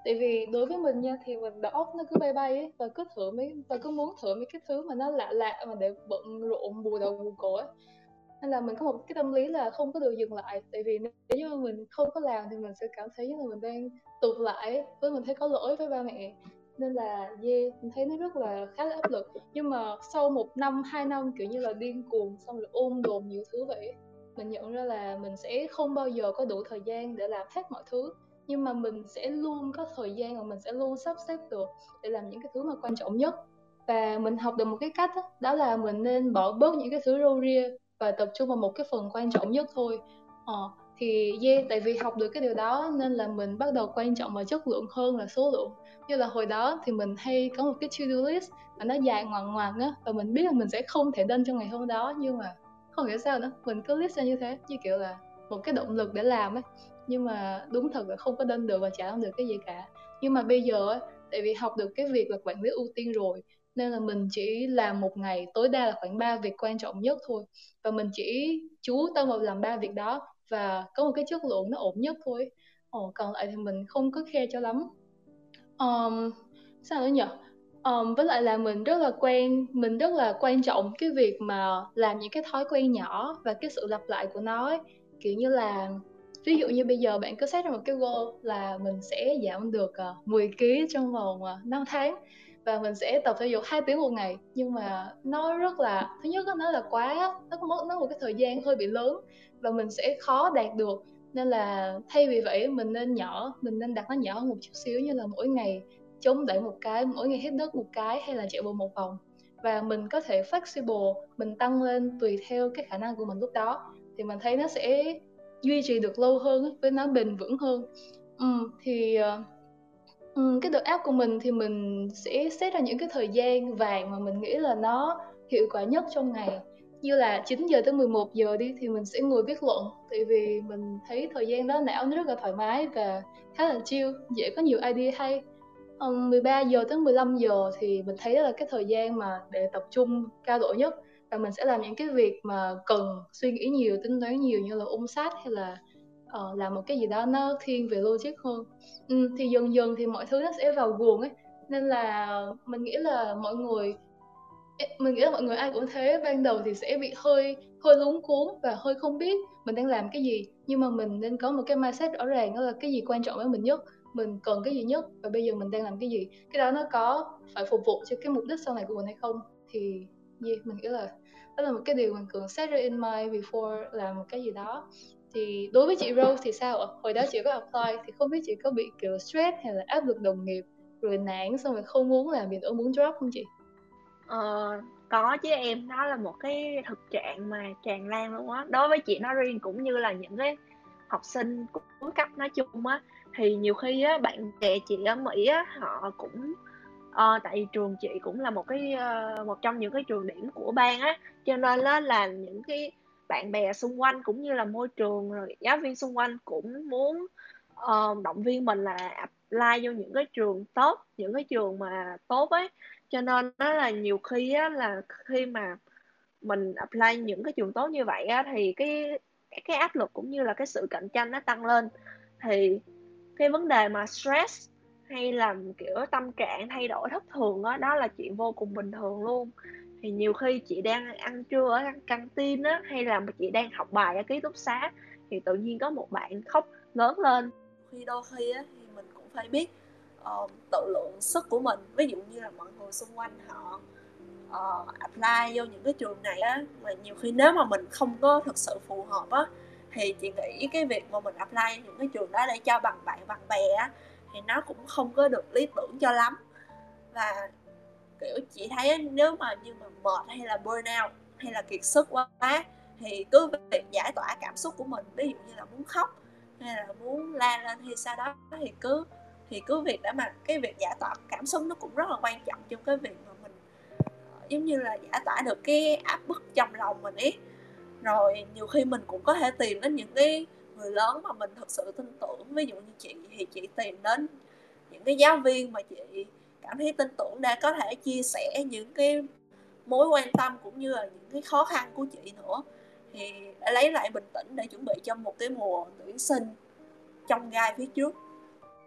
Tại vì đối với mình nha thì mình đầu óc nó cứ bay bay ấy và cứ thử mấy và cứ muốn thử mấy cái thứ mà nó lạ lạ mà để bận rộn bù đầu bù cổ ấy. Nên là mình có một cái tâm lý là không có được dừng lại tại vì nếu như mình không có làm thì mình sẽ cảm thấy như là mình đang tụt lại với mình thấy có lỗi với ba mẹ nên là yeah mình thấy nó rất là khá là áp lực nhưng mà sau một năm hai năm kiểu như là điên cuồng xong rồi ôm đồn nhiều thứ vậy mình nhận ra là mình sẽ không bao giờ có đủ thời gian để làm hết mọi thứ nhưng mà mình sẽ luôn có thời gian và mình sẽ luôn sắp xếp được để làm những cái thứ mà quan trọng nhất. Và mình học được một cái cách đó, đó là mình nên bỏ bớt những cái thứ râu ria và tập trung vào một cái phần quan trọng nhất thôi. Ờ, thì yeah tại vì học được cái điều đó nên là mình bắt đầu quan trọng vào chất lượng hơn là số lượng. Như là hồi đó thì mình hay có một cái to do list mà nó dài ngoằng ngoằng á và mình biết là mình sẽ không thể đân trong ngày hôm đó nhưng mà không hiểu sao nữa mình cứ list ra như thế như kiểu là một cái động lực để làm ấy. Nhưng mà đúng thật là không có đân được và chả làm được cái gì cả. Nhưng mà bây giờ ấy, tại vì học được cái việc là quản lý ưu tiên rồi nên là mình chỉ làm một ngày tối đa là khoảng 3 việc quan trọng nhất thôi. Và mình chỉ chú tâm vào làm ba việc đó và có một cái chất lượng nó ổn nhất thôi. Ồ, còn lại thì mình không có khe cho lắm. Um, sao nữa nhỉ? Um, với lại là mình rất là quen mình rất là quan trọng cái việc mà làm những cái thói quen nhỏ và cái sự lặp lại của nó ấy. kiểu như là ví dụ như bây giờ bạn cứ xét ra một cái goal là mình sẽ giảm được uh, 10 kg trong vòng ờ, uh, 5 tháng và mình sẽ tập thể dục 2 tiếng một ngày. Nhưng mà nó rất là thứ nhất nó là quá nó mất nó một cái thời gian hơi bị lớn và mình sẽ khó đạt được. Nên là thay vì vậy mình nên nhỏ mình nên đặt nó nhỏ hơn một chút xíu như là mỗi ngày chống đẩy một cái mỗi ngày hít đất một cái hay là chạy bộ một vòng. Và mình có thể flexible mình tăng lên tùy theo cái khả năng của mình lúc đó. Thì mình thấy nó sẽ duy trì được lâu hơn với nó bền vững hơn. Ừ, thì um, cái đợt app của mình thì mình sẽ xét ra những cái thời gian vàng mà mình nghĩ là nó hiệu quả nhất trong ngày. Như là 9 giờ tới 11 giờ đi thì mình sẽ ngồi viết luận tại vì mình thấy thời gian đó não nó rất là thoải mái và khá là chill dễ có nhiều idea hay um, 13 giờ tới 15 giờ thì mình thấy đó là cái thời gian mà để tập trung cao độ nhất và mình sẽ làm những cái việc mà cần suy nghĩ nhiều tính toán nhiều như là ôn sát hay là uh, làm một cái gì đó nó thiên về logic hơn. Ừ, thì dần dần thì mọi thứ nó sẽ vào guồng ấy. Nên là mình nghĩ là mọi người mình nghĩ là mọi người ai cũng thế. Ban đầu thì sẽ bị hơi hơi lúng cuốn và hơi không biết mình đang làm cái gì. Nhưng mà mình nên có một cái mindset rõ ràng đó là cái gì quan trọng với mình nhất mình cần cái gì nhất và bây giờ mình đang làm cái gì? Cái đó nó có phải phục vụ cho cái mục đích sau này của mình hay không? Thì yeah, mình nghĩ là đó là một cái điều mình cần set ra in mind before làm một cái gì đó. Thì đối với chị Rose thì sao ạ? Hồi đó chị có apply thì không biết chị có bị kiểu stress hay là áp lực đồng nghiệp rồi nản xong rồi không muốn làm việc nữa muốn drop không chị? Ờ, có chứ em. Đó là một cái thực trạng mà tràn lan luôn á. Đối với chị nó riêng cũng như là những cái học sinh cuối cấp nói chung á thì nhiều khi á bạn bè chị ở Mỹ á họ cũng uh, tại vì trường chị cũng là một cái ờ, một trong những cái trường điểm của bang á cho nên đó là những cái bạn bè xung quanh cũng như là môi trường rồi giáo viên xung quanh cũng muốn uh, động viên mình là apply vô những cái trường tốt những cái trường mà tốt ấy. Cho nên nó là nhiều khi á là khi mà mình apply những cái trường tốt như vậy á thì cái cái áp lực cũng như là cái sự cạnh tranh nó tăng lên. Thì cái vấn đề mà stress hay là kiểu tâm trạng thay đổi thất thường đó, đó là chuyện vô cùng bình thường luôn. Thì nhiều khi chị đang ăn trưa ở căng tin á hay là chị đang học bài ở ký túc xá thì tự nhiên có một bạn khóc lớn lên. Khi đôi khi á thì mình cũng phải biết uh, tự lượng sức của mình. Ví dụ như là mọi người xung quanh họ uh, apply vô những cái trường này á mà nhiều khi nếu mà mình không có thực sự phù hợp á thì chị nghĩ cái việc mà mình apply những cái trường đó để cho bằng bạn bằng bè á, thì nó cũng không có được lý tưởng cho lắm. Và, kiểu, chị thấy nếu mà như mà mệt hay là burnout hay là kiệt sức quá, thì cứ việc giải tỏa cảm xúc của mình, ví dụ như là muốn khóc hay là muốn la lên thì sau đó, thì cứ thì cứ việc để mà cái việc giải tỏa cảm xúc nó cũng rất là quan trọng trong cái việc mà mình ờ, giống như là giải tỏa được cái áp bức trong lòng mình ấy rồi, nhiều khi mình cũng có thể tìm đến những cái người lớn mà mình thật sự tin tưởng. Ví dụ như chị, thì chị tìm đến những cái giáo viên mà chị cảm thấy tin tưởng để có thể chia sẻ những cái mối quan tâm cũng như là những cái khó khăn của chị nữa. Thì đã lấy lại bình tĩnh để chuẩn bị cho một cái mùa tuyển sinh trong gai phía trước.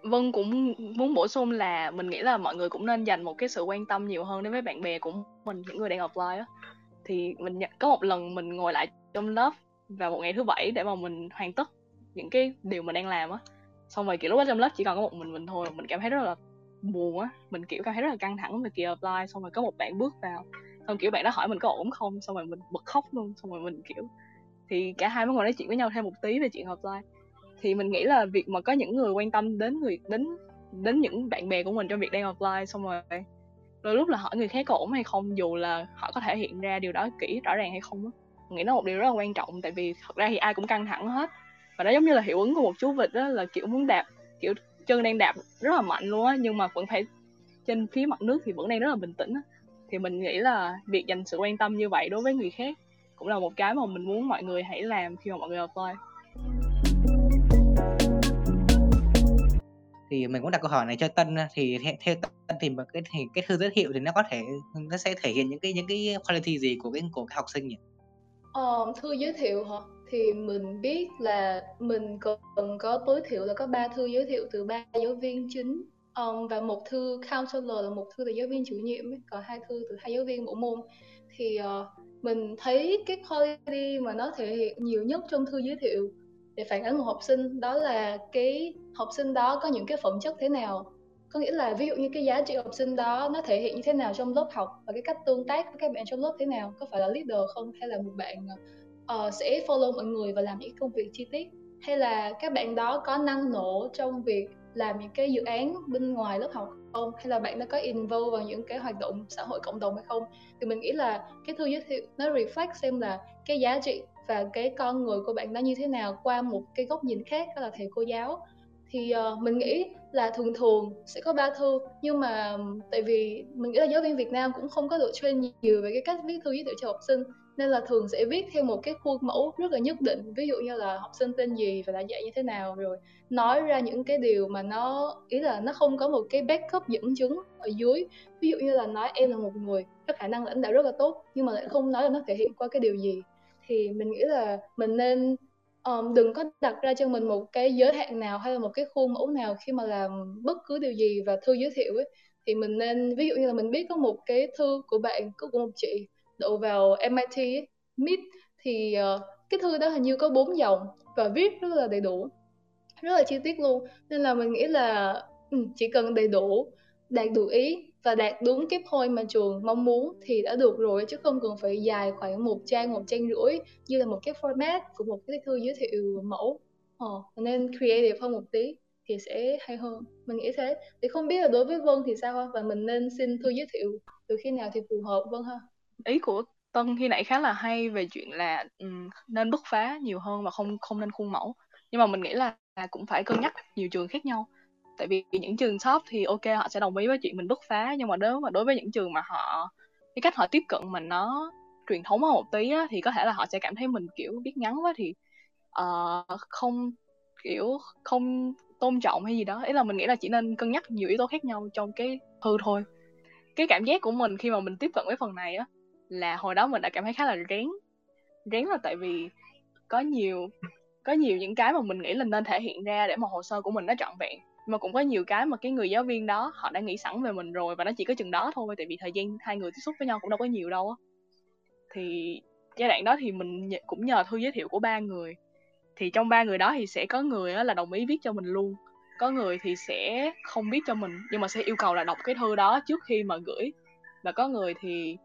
Vân cũng muốn bổ sung là mình nghĩ là mọi người cũng nên dành một cái sự quan tâm nhiều hơn đến với bạn bè của mình, những người đang apply á thì mình có một lần mình ngồi lại trong lớp vào một ngày thứ bảy để mà mình hoàn tất những cái điều mình đang làm á. Xong rồi, kiểu, lúc đó trong lớp chỉ còn có một mình mình thôi, mình cảm thấy rất là buồn á. Mình, kiểu, cảm thấy rất là căng thẳng về kỳ apply, xong rồi có một bạn bước vào. Xong, kiểu, bạn đó hỏi mình có ổn không? Xong rồi mình bật khóc luôn, xong rồi mình, kiểu, thì cả hai mới ngồi nói chuyện với nhau thêm một tí về chuyện apply. Thì mình nghĩ là việc mà có những người quan tâm đến người, đến đến những bạn bè của mình trong việc đang apply, xong rồi đôi lúc là hỏi người khác có ổn hay không, dù là họ có thể hiện ra điều đó kỹ, rõ ràng hay không á. Nghĩ nó một điều rất là quan trọng, tại vì thật ra thì ai cũng căng thẳng hết. Và nó giống như là hiệu ứng của một chú vịt đó là kiểu muốn đạp, kiểu chân đang đạp rất là mạnh luôn á, nhưng mà vẫn phải trên phía mặt nước thì vẫn đang rất là bình tĩnh á. Thì mình nghĩ là việc dành sự quan tâm như vậy đối với người khác cũng là một cái mà mình muốn mọi người hãy làm khi mà mọi người apply. Thì mình cũng đặt câu hỏi này cho Tân thì theo, theo Tân thì cái thì cái thư giới thiệu thì nó có thể nó sẽ thể hiện những cái những cái quality gì của cái của cái học sinh nhỉ? Ờ, thư giới thiệu hả? Thì mình biết là mình cần có tối thiểu là có ba thư giới thiệu từ ba giáo viên chính um, và một thư counselor là một thư từ giáo viên chủ nhiệm còn hai thư từ hai giáo viên bộ môn thì uh, mình thấy cái quality mà nó thể hiện nhiều nhất trong thư giới thiệu để phản ánh một học sinh đó là cái học sinh đó có những cái phẩm chất thế nào? Có nghĩa là ví dụ như cái giá trị học sinh đó nó thể hiện như thế nào trong lớp học và cái cách tương tác với các bạn trong lớp thế nào? Có phải là leader không? Hay là một bạn uh, sẽ follow mọi người và làm những công việc chi tiết? Hay là các bạn đó có năng nổ trong việc làm những cái dự án bên ngoài lớp học không? Hay là bạn đã có involve vào những cái hoạt động xã hội cộng đồng hay không? Thì mình nghĩ là cái thư giới thiệu nó reflect xem là cái giá trị và cái con người của bạn đó như thế nào qua một cái góc nhìn khác đó là thầy cô giáo. Thì uh, mình nghĩ là thường thường sẽ có ba thư nhưng mà tại vì mình nghĩ là giáo viên Việt Nam cũng không có được train nhiều về cái cách viết thư giới thiệu cho học sinh nên là thường sẽ viết theo một cái khuôn mẫu rất là nhất định ví dụ như là học sinh tên gì và đã dạy như thế nào rồi nói ra những cái điều mà nó ý là nó không có một cái backup dẫn chứng ở dưới. Ví dụ như là nói em là một người có khả năng lãnh đạo rất là tốt nhưng mà lại không nói là nó thể hiện qua cái điều gì thì mình nghĩ là mình nên um, đừng có đặt ra cho mình một cái giới hạn nào hay là một cái khuôn mẫu nào khi mà làm bất cứ điều gì và thư giới thiệu ấy. Thì mình nên ví dụ như là mình biết có một cái thư của bạn của một chị đậu vào MIT ấy, MIT thì uh, cái thư đó hình như có bốn dòng và viết rất là đầy đủ rất là chi tiết luôn. Nên là mình nghĩ là ừ, chỉ cần đầy đủ đạt đủ ý và đạt đúng cái point mà trường mong muốn thì đã được rồi chứ không cần phải dài khoảng một trang một trang rưỡi như là một cái format của một cái thư giới thiệu mẫu. Ờ, nên creative hơn một tí thì sẽ hay hơn. Mình nghĩ thế. Thì không biết là đối với vân thì sao và mình nên xin thư giới thiệu từ khi nào thì phù hợp vân ha? Ý của tân khi nãy khá là hay về chuyện là um, nên bứt phá nhiều hơn và không không nên khuôn mẫu. Nhưng mà mình nghĩ là cũng phải cân nhắc nhiều trường khác nhau tại vì những trường top thì ok họ sẽ đồng ý với chuyện mình bứt phá nhưng mà nếu mà đối với những trường mà họ cái cách họ tiếp cận mình nó truyền thống hơn một tí á, thì có thể là họ sẽ cảm thấy mình kiểu biết ngắn quá thì uh, không kiểu không tôn trọng hay gì đó. Ý là mình nghĩ là chỉ nên cân nhắc nhiều yếu tố khác nhau trong cái thư thôi. Cái cảm giác của mình khi mà mình tiếp cận với phần này á là hồi đó mình đã cảm thấy khá là rén. Rén là tại vì có nhiều có nhiều những cái mà mình nghĩ là nên thể hiện ra để mà hồ sơ của mình nó trọn vẹn mà cũng có nhiều cái mà cái người giáo viên đó họ đã nghĩ sẵn về mình rồi và nó chỉ có chừng đó thôi, tại vì thời gian hai người tiếp xúc với nhau cũng đâu có nhiều đâu á. Thì giai đoạn đó thì mình cũng nhờ thư giới thiệu của ba người. Thì trong ba người đó thì sẽ có người là đồng ý viết cho mình luôn. Có người thì sẽ không biết cho mình, nhưng mà sẽ yêu cầu là đọc cái thư đó trước khi mà gửi. Và có người thì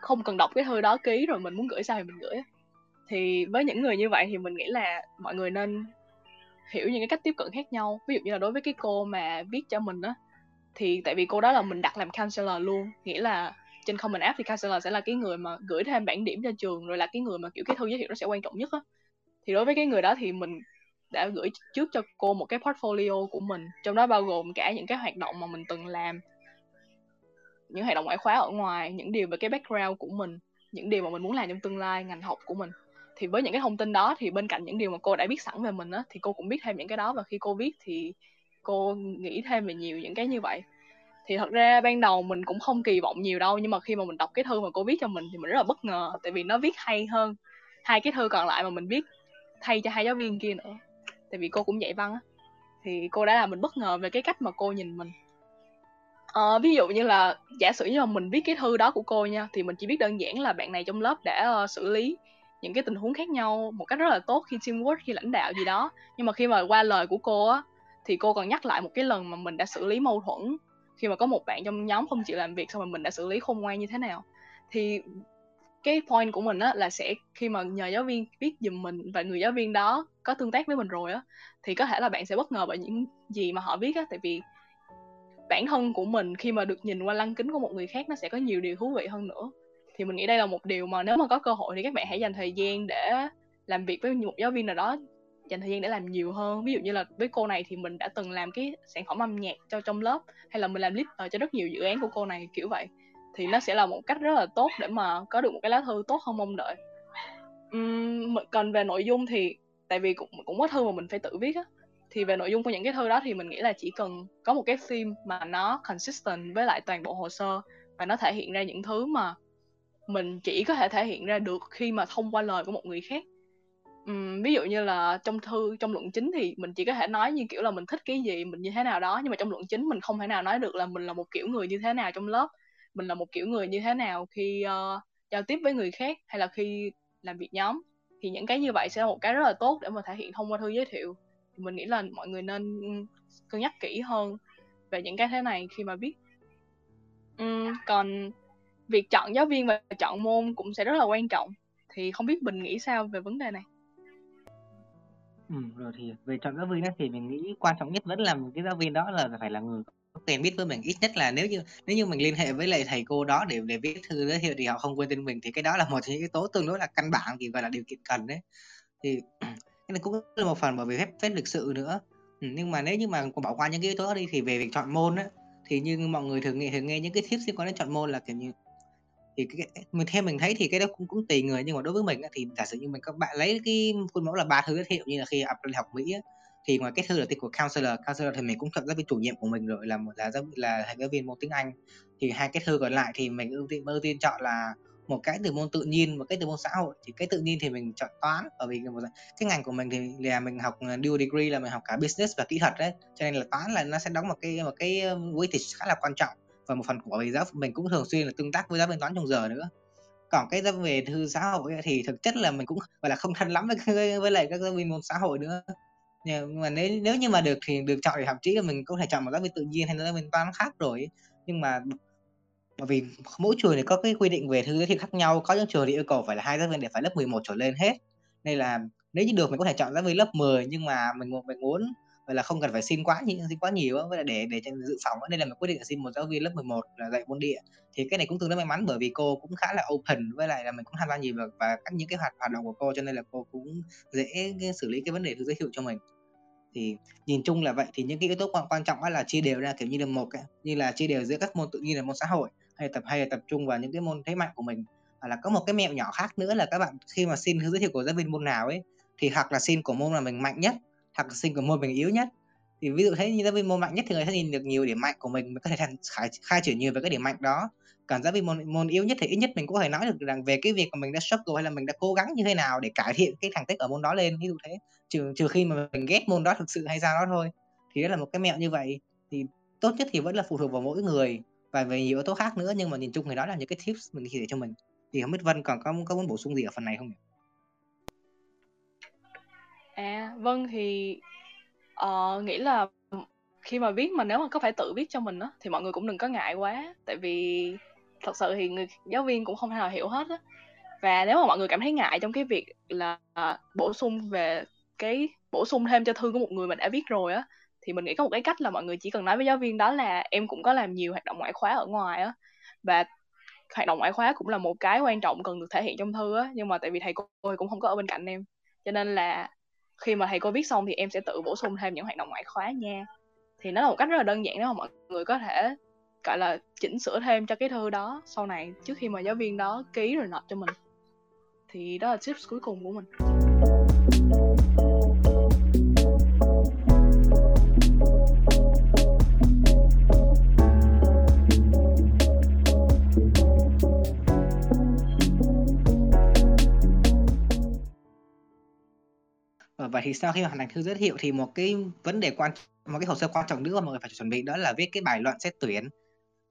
không cần đọc cái thư đó ký rồi mình muốn gửi sao thì mình gửi thì với những người như vậy thì mình nghĩ là mọi người nên hiểu những cái cách tiếp cận khác nhau. Ví dụ như là đối với cái cô mà viết cho mình á, thì tại vì cô đó là mình đặt làm counselor luôn, nghĩa là trên common app thì counselor sẽ là cái người mà gửi thêm bản điểm cho trường, rồi là cái người mà kiểu cái thư giới thiệu nó sẽ quan trọng nhất á. Thì đối với cái người đó thì mình đã gửi trước cho cô một cái portfolio của mình, trong đó bao gồm cả những cái hoạt động mà mình từng làm, những hoạt động ngoại khóa ở ngoài, những điều về cái background của mình, những điều mà mình muốn làm trong tương lai, ngành học của mình thì với những cái thông tin đó thì bên cạnh những điều mà cô đã biết sẵn về mình á thì cô cũng biết thêm những cái đó và khi cô viết thì cô nghĩ thêm về nhiều những cái như vậy. Thì thật ra ban đầu mình cũng không kỳ vọng nhiều đâu nhưng mà khi mà mình đọc cái thư mà cô viết cho mình thì mình rất là bất ngờ tại vì nó viết hay hơn hai cái thư còn lại mà mình viết thay cho hai giáo viên kia nữa. Tại vì cô cũng dạy văn á thì cô đã làm mình bất ngờ về cái cách mà cô nhìn mình. À, ví dụ như là giả sử như mà mình viết cái thư đó của cô nha thì mình chỉ biết đơn giản là bạn này trong lớp đã uh, xử lý những cái tình huống khác nhau một cách rất là tốt khi teamwork, khi lãnh đạo gì đó. Nhưng mà khi mà qua lời của cô á, thì cô còn nhắc lại một cái lần mà mình đã xử lý mâu thuẫn. Khi mà có một bạn trong nhóm không chịu làm việc xong rồi mình đã xử lý khôn ngoan như thế nào. Thì cái point của mình á là sẽ khi mà nhờ giáo viên viết giùm mình và người giáo viên đó có tương tác với mình rồi á, thì có thể là bạn sẽ bất ngờ bởi những gì mà họ viết á. Tại vì bản thân của mình khi mà được nhìn qua lăng kính của một người khác nó sẽ có nhiều điều thú vị hơn nữa thì mình nghĩ đây là một điều mà nếu mà có cơ hội thì các bạn hãy dành thời gian để làm việc với một giáo viên nào đó dành thời gian để làm nhiều hơn. Ví dụ như là với cô này thì mình đã từng làm cái sản phẩm âm nhạc cho trong lớp hay là mình làm leader ờ, cho rất nhiều dự án của cô này kiểu vậy. Thì nó sẽ là một cách rất là tốt để mà có được một cái lá thư tốt hơn mong đợi. Uhm, còn về nội dung thì tại vì cũng cũng có thư mà mình phải tự viết á. Thì về nội dung của những cái thư đó thì mình nghĩ là chỉ cần có một cái theme mà nó consistent với lại toàn bộ hồ sơ và nó thể hiện ra những thứ mà mình chỉ có thể thể hiện ra được khi mà thông qua lời của một người khác. Ừm, ví dụ như là trong thư trong luận chính thì mình chỉ có thể nói như kiểu là mình thích cái gì mình như thế nào đó nhưng mà trong luận chính mình không thể nào nói được là mình là một kiểu người như thế nào trong lớp mình là một kiểu người như thế nào khi uh, giao tiếp với người khác hay là khi làm việc nhóm. Thì những cái như vậy sẽ là một cái rất là tốt để mà thể hiện thông qua thư giới thiệu. Thì mình nghĩ là mọi người nên cân nhắc kỹ hơn về những cái thế này khi mà viết. Uhm, còn việc chọn giáo viên và chọn môn cũng sẽ rất là quan trọng. Thì không biết mình nghĩ sao về vấn đề này? Ừ, rồi thì về chọn giáo viên đó thì mình nghĩ quan trọng nhất vẫn là cái giáo viên đó là phải là người có quen biết với mình. Ít nhất là nếu như nếu như mình liên hệ với lại thầy cô đó để để viết thư giới thiệu thì họ không quên tên mình thì cái đó là một trong những yếu tố tương đối là căn bản thì gọi là điều kiện cần đấy. Thì *clears throat* cái này cũng là một phần bởi vì phép phép lịch sự nữa. Ừ, nhưng mà nếu như mà bỏ qua những cái yếu tố đó đi thì về việc chọn môn á thì như mọi người thường nghe thường nghe những cái tips liên quan đến chọn môn là kiểu như thì cái, mình theo mình thấy thì cái đó cũng cũng tùy người nhưng mà đối với mình á, thì giả sử như mình các bạn lấy cái khuôn mẫu là ba thứ giới thiệu như là khi apply học Mỹ á, thì ngoài cái thư là tiên của counselor counselor thì mình cũng thật giáo viên chủ nhiệm của mình rồi là một là giáo là thầy giáo viên môn tiếng Anh. Thì hai cái thư còn lại thì mình ưu tiên ưu tiên chọn là một cái từ môn tự nhiên một cái từ môn xã hội. Thì cái tự nhiên thì mình chọn toán bởi vì cái ngành của mình thì là mình học ờ, dual degree là mình học cả business và kỹ thuật đấy cho nên là toán là nó sẽ đóng một cái một cái weightage khá là quan trọng và một phần của về giáo mình cũng thường xuyên là tương tác với giáo viên toán trong giờ nữa. Còn cái giáo về thư xã hội thì thực chất là mình cũng, gọi là, không thân lắm với với lại các giáo viên môn xã hội nữa. Nhưng mà nếu nếu như mà được thì được chọn thì thậm chí là mình có thể chọn một giáo viên tự nhiên hay là giáo viên toán khác rồi nhưng mà, bởi vì mỗi trường thì có cái quy định về thư giới thiệu khác nhau, có những trường thì yêu cầu phải là hai giáo viên để phải lớp 11 trở lên hết. Nên là nếu như được mình có thể chọn giáo viên lớp 10 nhưng mà mình mình muốn vậy là không cần phải xin quá nhiều xin quá nhiều với để để dự phòng nên là mình quyết định là xin một giáo viên lớp 11 là dạy môn địa. Thì cái này cũng tương đối may mắn bởi vì cô cũng khá là open với lại là mình cũng tham gia nhiều và, và các những cái hoạt hoạt động của cô cho nên là cô cũng dễ xử lý cái vấn đề thư giới thiệu cho mình. Thì nhìn chung là vậy thì những cái yếu tố quan, quan trọng là chia đều ra kiểu như là một cái như là chia đều giữa các môn tự nhiên là môn xã hội hay tập hay là tập trung vào những cái môn thế mạnh của mình. Hoặc là có một cái mẹo nhỏ khác nữa là các bạn khi mà xin giới thiệu của giáo viên môn nào ấy thì hoặc là xin của môn là mình mạnh nhất học sinh của môn mình yếu nhất. Thì ví dụ thế như giáo viên môn mạnh nhất thì người sẽ nhìn được nhiều điểm mạnh của mình mình có thể thành khai, khai triển nhiều về cái điểm mạnh đó. Còn giáo viên môn môn yếu nhất thì ít nhất mình cũng có thể nói được rằng về cái việc mà mình đã struggle hay là mình đã cố gắng như thế nào để cải thiện cái thành tích ở môn đó lên. Ví dụ thế trừ trừ khi mà mình ghét môn đó thực sự hay sao đó thôi. Thì đó là một cái mẹo như vậy. Thì tốt nhất thì vẫn là phụ thuộc vào mỗi người và về nhiều yếu tố khác nữa nhưng mà nhìn chung thì đó là những cái tips mình chia sẻ cho mình. Thì không biết Vân còn có có muốn bổ sung gì ở phần này không nhỉ? À, vâng thì uh, nghĩ là khi mà viết mà nếu mà có phải tự viết cho mình á thì mọi người cũng đừng có ngại quá. Tại vì thật sự thì người giáo viên cũng không thể nào hiểu hết á. Và nếu mà mọi người cảm thấy ngại trong cái việc là bổ sung về cái bổ sung thêm cho thư của một người mình đã viết rồi á thì mình nghĩ có một cái cách là mọi người chỉ cần nói với giáo viên đó là em cũng có làm nhiều hoạt động ngoại khóa ở ngoài á. Và hoạt động ngoại khóa cũng là một cái quan trọng cần được thể hiện trong thư á nhưng mà tại vì thầy cô cũng không có ở bên cạnh em. Cho nên là khi mà thầy cô viết xong thì em sẽ tự bổ sung thêm những hoạt động ngoại khóa nha. Thì nó là một cách rất là đơn giản đó mà mọi người có thể, gọi là, chỉnh sửa thêm cho cái thư đó sau này, trước khi mà giáo viên đó ký rồi nộp cho mình. Thì đó là tips cuối cùng của mình. Vậy thì sau khi hoàn thành thư giới thiệu thì một cái vấn đề quan một cái hồ sơ quan trọng nữa mà mọi người phải chuẩn bị đó là viết cái bài luận xét tuyển.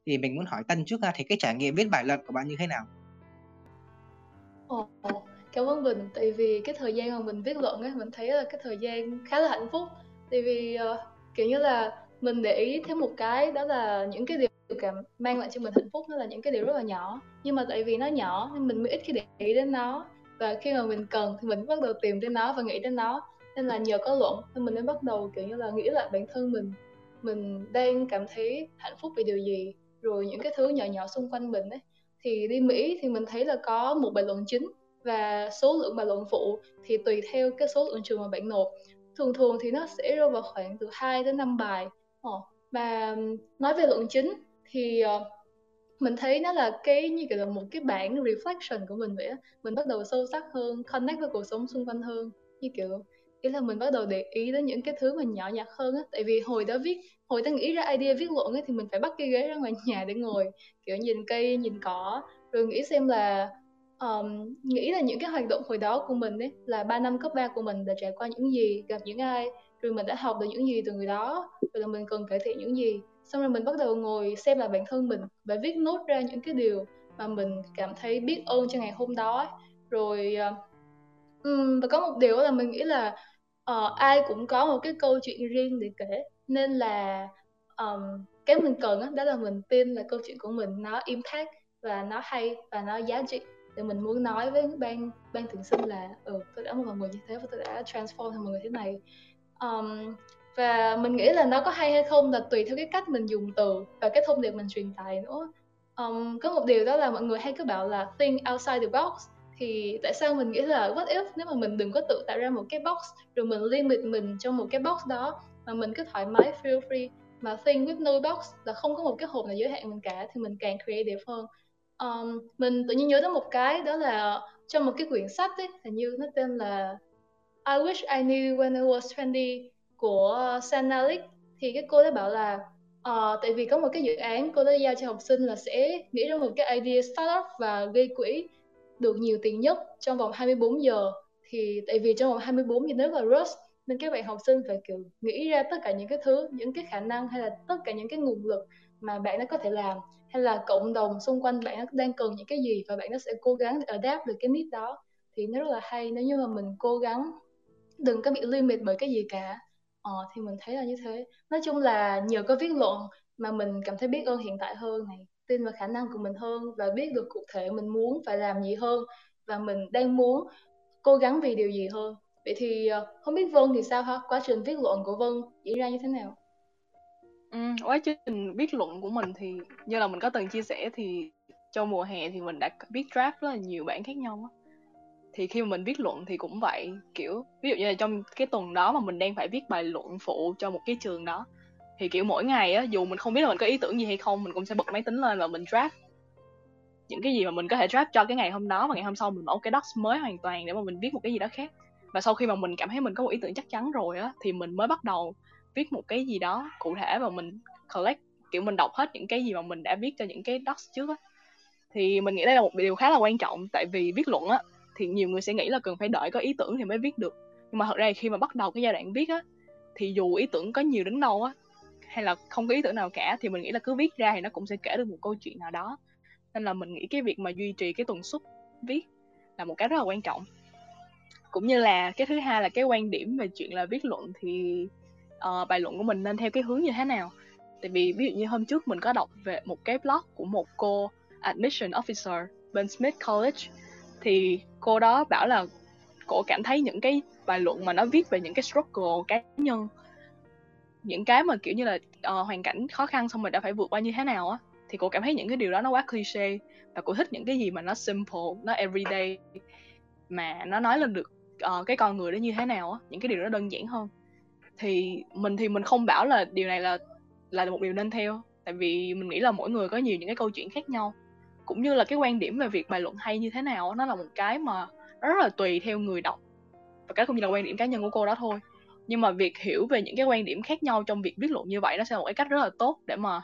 Thì mình muốn hỏi Tân trước ra thì cái trải nghiệm viết bài luận của bạn như thế nào? Ồ, cảm ơn Bình. Tại vì cái thời gian mà mình viết luận ấy, mình thấy là cái thời gian khá là hạnh phúc. Tại vì uh, kiểu như là mình để ý thêm một cái đó là những cái điều cảm mang lại cho mình hạnh phúc nó là những cái điều rất là nhỏ nhưng mà tại vì nó nhỏ nên mình mới ít khi để ý đến nó và khi mà mình cần thì mình bắt đầu tìm đến nó và nghĩ đến nó. Nên là nhờ có luận nên mình mới bắt đầu kiểu như là nghĩ lại bản thân mình. Mình đang cảm thấy hạnh phúc vì điều gì rồi những cái thứ nhỏ nhỏ xung quanh mình ấy. Thì đi Mỹ thì mình thấy là có một bài luận chính và số lượng bài luận phụ thì tùy theo cái số lượng trường mà bạn nộp. Thường thường thì nó sẽ rơi vào khoảng từ 2 đến 5 bài. Ờ, và nói về luận chính thì uh, mình thấy nó là cái như kiểu là một cái bản reflection của mình vậy á. Mình bắt đầu sâu sắc hơn connect với cuộc sống xung quanh hơn. Như kiểu ý là mình bắt đầu để ý đến những cái thứ mà nhỏ nhặt hơn á. Tại vì hồi đó viết hồi ta nghĩ ra idea viết luận ấy thì mình phải bắt cái ghế ra ngoài *laughs* nhà để ngồi. Kiểu nhìn cây nhìn cỏ rồi nghĩ xem là um, nghĩ là những cái hoạt động hồi đó của mình ấy là ba năm cấp 3 của mình đã trải qua những gì gặp những ai rồi mình đã học được những gì từ người đó rồi là mình cần cải thiện những gì xong rồi mình bắt đầu ngồi xem lại bản thân mình và viết nốt ra những cái điều mà mình cảm thấy biết ơn cho ngày hôm đó rồi um, và có một điều là mình nghĩ là uh, ai cũng có một cái câu chuyện riêng để kể. Nên là um, cái mình cần đó, đó là mình tin là câu chuyện của mình nó impact và nó hay và nó giá trị. Để mình muốn nói với ban ban tuyển sinh là ừ tôi đã một người như thế và tôi đã transform thành một người thế này. Um, và mình nghĩ là nó có hay hay không là tùy theo cái cách mình dùng từ và cái thông điệp mình truyền tải nữa. Um, có một điều đó là mọi người hay cứ bảo là think outside the box. Thì tại sao mình nghĩ là what if nếu mà mình đừng có tự tạo ra một cái box rồi mình limit mình trong một cái box đó mà mình cứ thoải mái feel free mà think with no box là không có một cái hộp nào giới hạn mình cả thì mình càng creative hơn. Um, mình tự nhiên nhớ tới một cái đó là trong một cái quyển sách ấy hình như nó tên là I wish I knew when I was 20 của Sanalik thì cái cô đã bảo là uh, tại vì có một cái dự án cô đã giao cho học sinh là sẽ nghĩ ra một cái idea startup và gây quỹ được nhiều tiền nhất trong vòng 24 giờ. Thì tại vì trong vòng 24 giờ nếu là rush nên các bạn học sinh phải kiểu nghĩ ra tất cả những cái thứ những cái khả năng hay là tất cả những cái nguồn lực mà bạn nó có thể làm hay là cộng đồng xung quanh bạn đang cần những cái gì và bạn nó sẽ cố gắng để adapt được cái need đó. Thì nó rất là hay nếu như mà mình cố gắng đừng có bị limit bởi cái gì cả ờ, thì mình thấy là như thế. Nói chung là nhờ có viết luận mà mình cảm thấy biết ơn hiện tại hơn này tin vào khả năng của mình hơn và biết được cụ thể mình muốn phải làm gì hơn và mình đang muốn cố gắng vì điều gì hơn. Vậy thì ờ, không biết Vân thì sao ha? Quá trình viết luận của Vân diễn ra như thế nào? Ừ, quá trình viết luận của mình thì như là mình có từng chia sẻ thì trong mùa hè thì mình đã viết draft rất là nhiều bản khác nhau á thì khi mà mình viết luận thì cũng vậy, kiểu, ví dụ như là trong cái tuần đó mà mình đang phải viết bài luận phụ cho một cái trường đó, thì, kiểu, mỗi ngày á, dù mình không biết là mình có ý tưởng gì hay không, mình cũng sẽ bật máy tính lên và mình draft những cái gì mà mình có thể draft cho cái ngày hôm đó. Và ngày hôm sau mình mở cái docs mới hoàn toàn để mà mình viết một cái gì đó khác. Và sau khi mà mình cảm thấy mình có một ý tưởng chắc chắn rồi á, thì mình mới bắt đầu viết một cái gì đó cụ thể và mình collect, kiểu, mình đọc hết những cái gì mà mình đã viết cho những cái docs trước á. Thì mình nghĩ đây là một điều khá là quan trọng, tại vì viết luận á thì nhiều người sẽ nghĩ là cần phải đợi có ý tưởng thì mới viết được. Nhưng mà thật ra khi mà bắt đầu cái giai đoạn viết á thì dù ý tưởng có nhiều đến đâu á hay là không có ý tưởng nào cả thì mình nghĩ là cứ viết ra thì nó cũng sẽ kể được một câu chuyện nào đó. Nên là mình nghĩ cái việc mà duy trì cái tuần suất viết là một cái rất là quan trọng. Cũng như là cái thứ hai là cái quan điểm về chuyện là viết luận thì uh, bài luận của mình nên theo cái hướng như thế nào? Tại vì ví dụ như hôm trước mình có đọc về một cái blog của một cô admission officer bên Smith College thì cô đó bảo là cô cảm thấy những cái bài luận mà nó viết về những cái struggle cá nhân những cái mà kiểu như là uh, hoàn cảnh khó khăn xong rồi đã phải vượt qua như thế nào á thì cô cảm thấy những cái điều đó nó quá cliché và cô thích những cái gì mà nó simple nó everyday mà nó nói lên được uh, cái con người đó như thế nào á những cái điều đó đơn giản hơn. Thì mình thì mình không bảo là điều này là là một điều nên theo tại vì mình nghĩ là mỗi người có nhiều những cái câu chuyện khác nhau cũng như là cái quan điểm về việc bài luận hay như thế nào nó là một cái mà nó rất là tùy theo người đọc. Và cái cũng như là quan điểm cá nhân của cô đó thôi. Nhưng mà việc hiểu về những cái quan điểm khác nhau trong việc viết luận như vậy nó sẽ là một cái cách rất là tốt để mà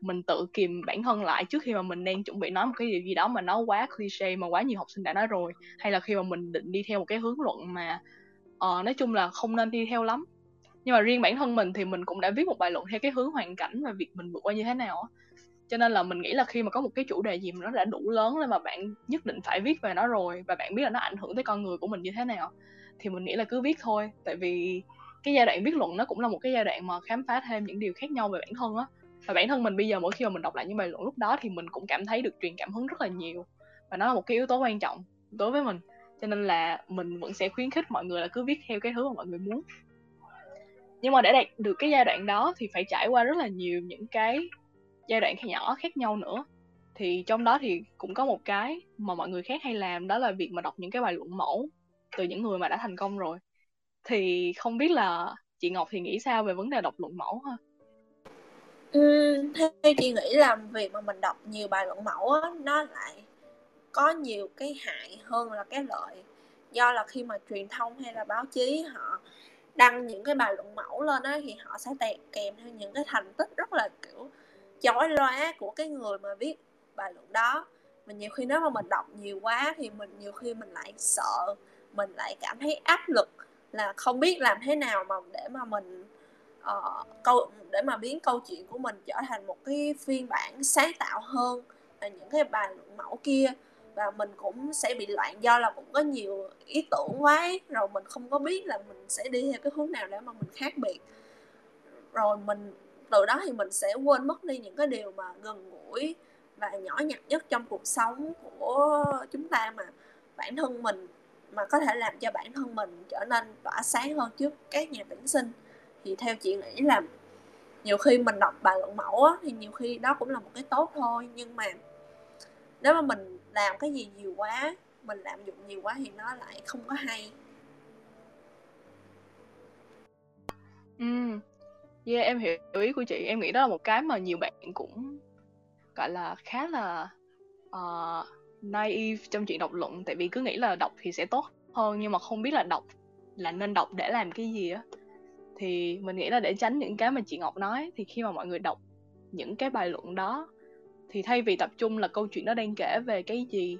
mình tự kìm bản thân lại trước khi mà mình đang chuẩn bị nói một cái điều gì đó mà nó quá cliché mà quá nhiều học sinh đã nói rồi. Hay là khi mà mình định đi theo một cái hướng luận mà uh, nói chung là không nên đi theo lắm. Nhưng mà riêng bản thân mình thì mình cũng đã viết một bài luận theo cái hướng hoàn cảnh và việc mình vượt qua như thế nào cho nên là mình nghĩ là khi mà có một cái chủ đề gì mà nó đã đủ lớn lên mà bạn nhất định phải viết về nó rồi và bạn biết là nó ảnh hưởng tới con người của mình như thế nào, thì mình nghĩ là cứ viết thôi. Tại vì cái giai đoạn viết luận nó cũng là một cái giai đoạn mà khám phá thêm những điều khác nhau về bản thân á. Và bản thân mình bây giờ mỗi khi mà mình đọc lại những bài luận lúc đó thì mình cũng cảm thấy được truyền cảm hứng rất là nhiều. Và nó là một cái yếu tố quan trọng đối với mình. Cho nên là mình vẫn sẽ khuyến khích mọi người là cứ viết theo cái thứ mà mọi người muốn. Nhưng mà để đạt được cái giai đoạn đó thì phải trải qua rất là nhiều những cái giai đoạn nhỏ khác nhau nữa. Thì trong đó thì cũng có một cái mà mọi người khác hay làm đó là việc mà đọc những cái bài luận mẫu từ những người mà đã thành công rồi. Thì không biết là chị Ngọc thì nghĩ sao về vấn đề đọc luận mẫu ha? Ừ, theo chị nghĩ là việc mà mình đọc nhiều bài luận mẫu á, nó lại có nhiều cái hại hơn là cái lợi. Do là khi mà truyền thông hay là báo chí họ đăng những cái bài luận mẫu lên á thì họ sẽ tẹt kèm theo những cái thành tích rất là kiểu chói lóa của cái người mà viết bài luận đó. Mà nhiều khi nếu mà mình đọc nhiều quá thì mình nhiều khi mình lại sợ mình lại cảm thấy áp lực là không biết làm thế nào mà để mà mình uh, câu để mà biến câu chuyện của mình trở thành một cái phiên bản sáng tạo hơn là những cái bài luận mẫu kia. Và mình cũng sẽ bị loạn do là cũng có nhiều ý tưởng quá ấy, rồi mình không có biết là mình sẽ đi theo cái hướng nào để mà mình khác biệt. Rồi mình từ đó thì mình sẽ quên mất đi những cái điều mà gần gũi và nhỏ nhặt nhất trong cuộc sống của chúng ta mà bản thân mình mà có thể làm cho bản thân mình trở nên tỏa sáng hơn trước các nhà tuyển sinh. Thì theo chị nghĩ là nhiều khi mình đọc bài luận mẫu á, thì nhiều khi đó cũng là một cái tốt thôi. Nhưng mà nếu mà mình làm cái gì nhiều quá mình lạm dụng nhiều quá thì nó lại không có hay. Ừ Yeah, em hiểu ý của chị. Em nghĩ đó là một cái mà nhiều bạn cũng gọi là khá là uh, naive trong chuyện đọc luận tại vì cứ nghĩ là đọc thì sẽ tốt hơn nhưng mà không biết là đọc là nên đọc để làm cái gì á thì mình nghĩ là để tránh những cái mà chị Ngọc nói thì khi mà mọi người đọc những cái bài luận đó thì thay vì tập trung là câu chuyện nó đang kể về cái gì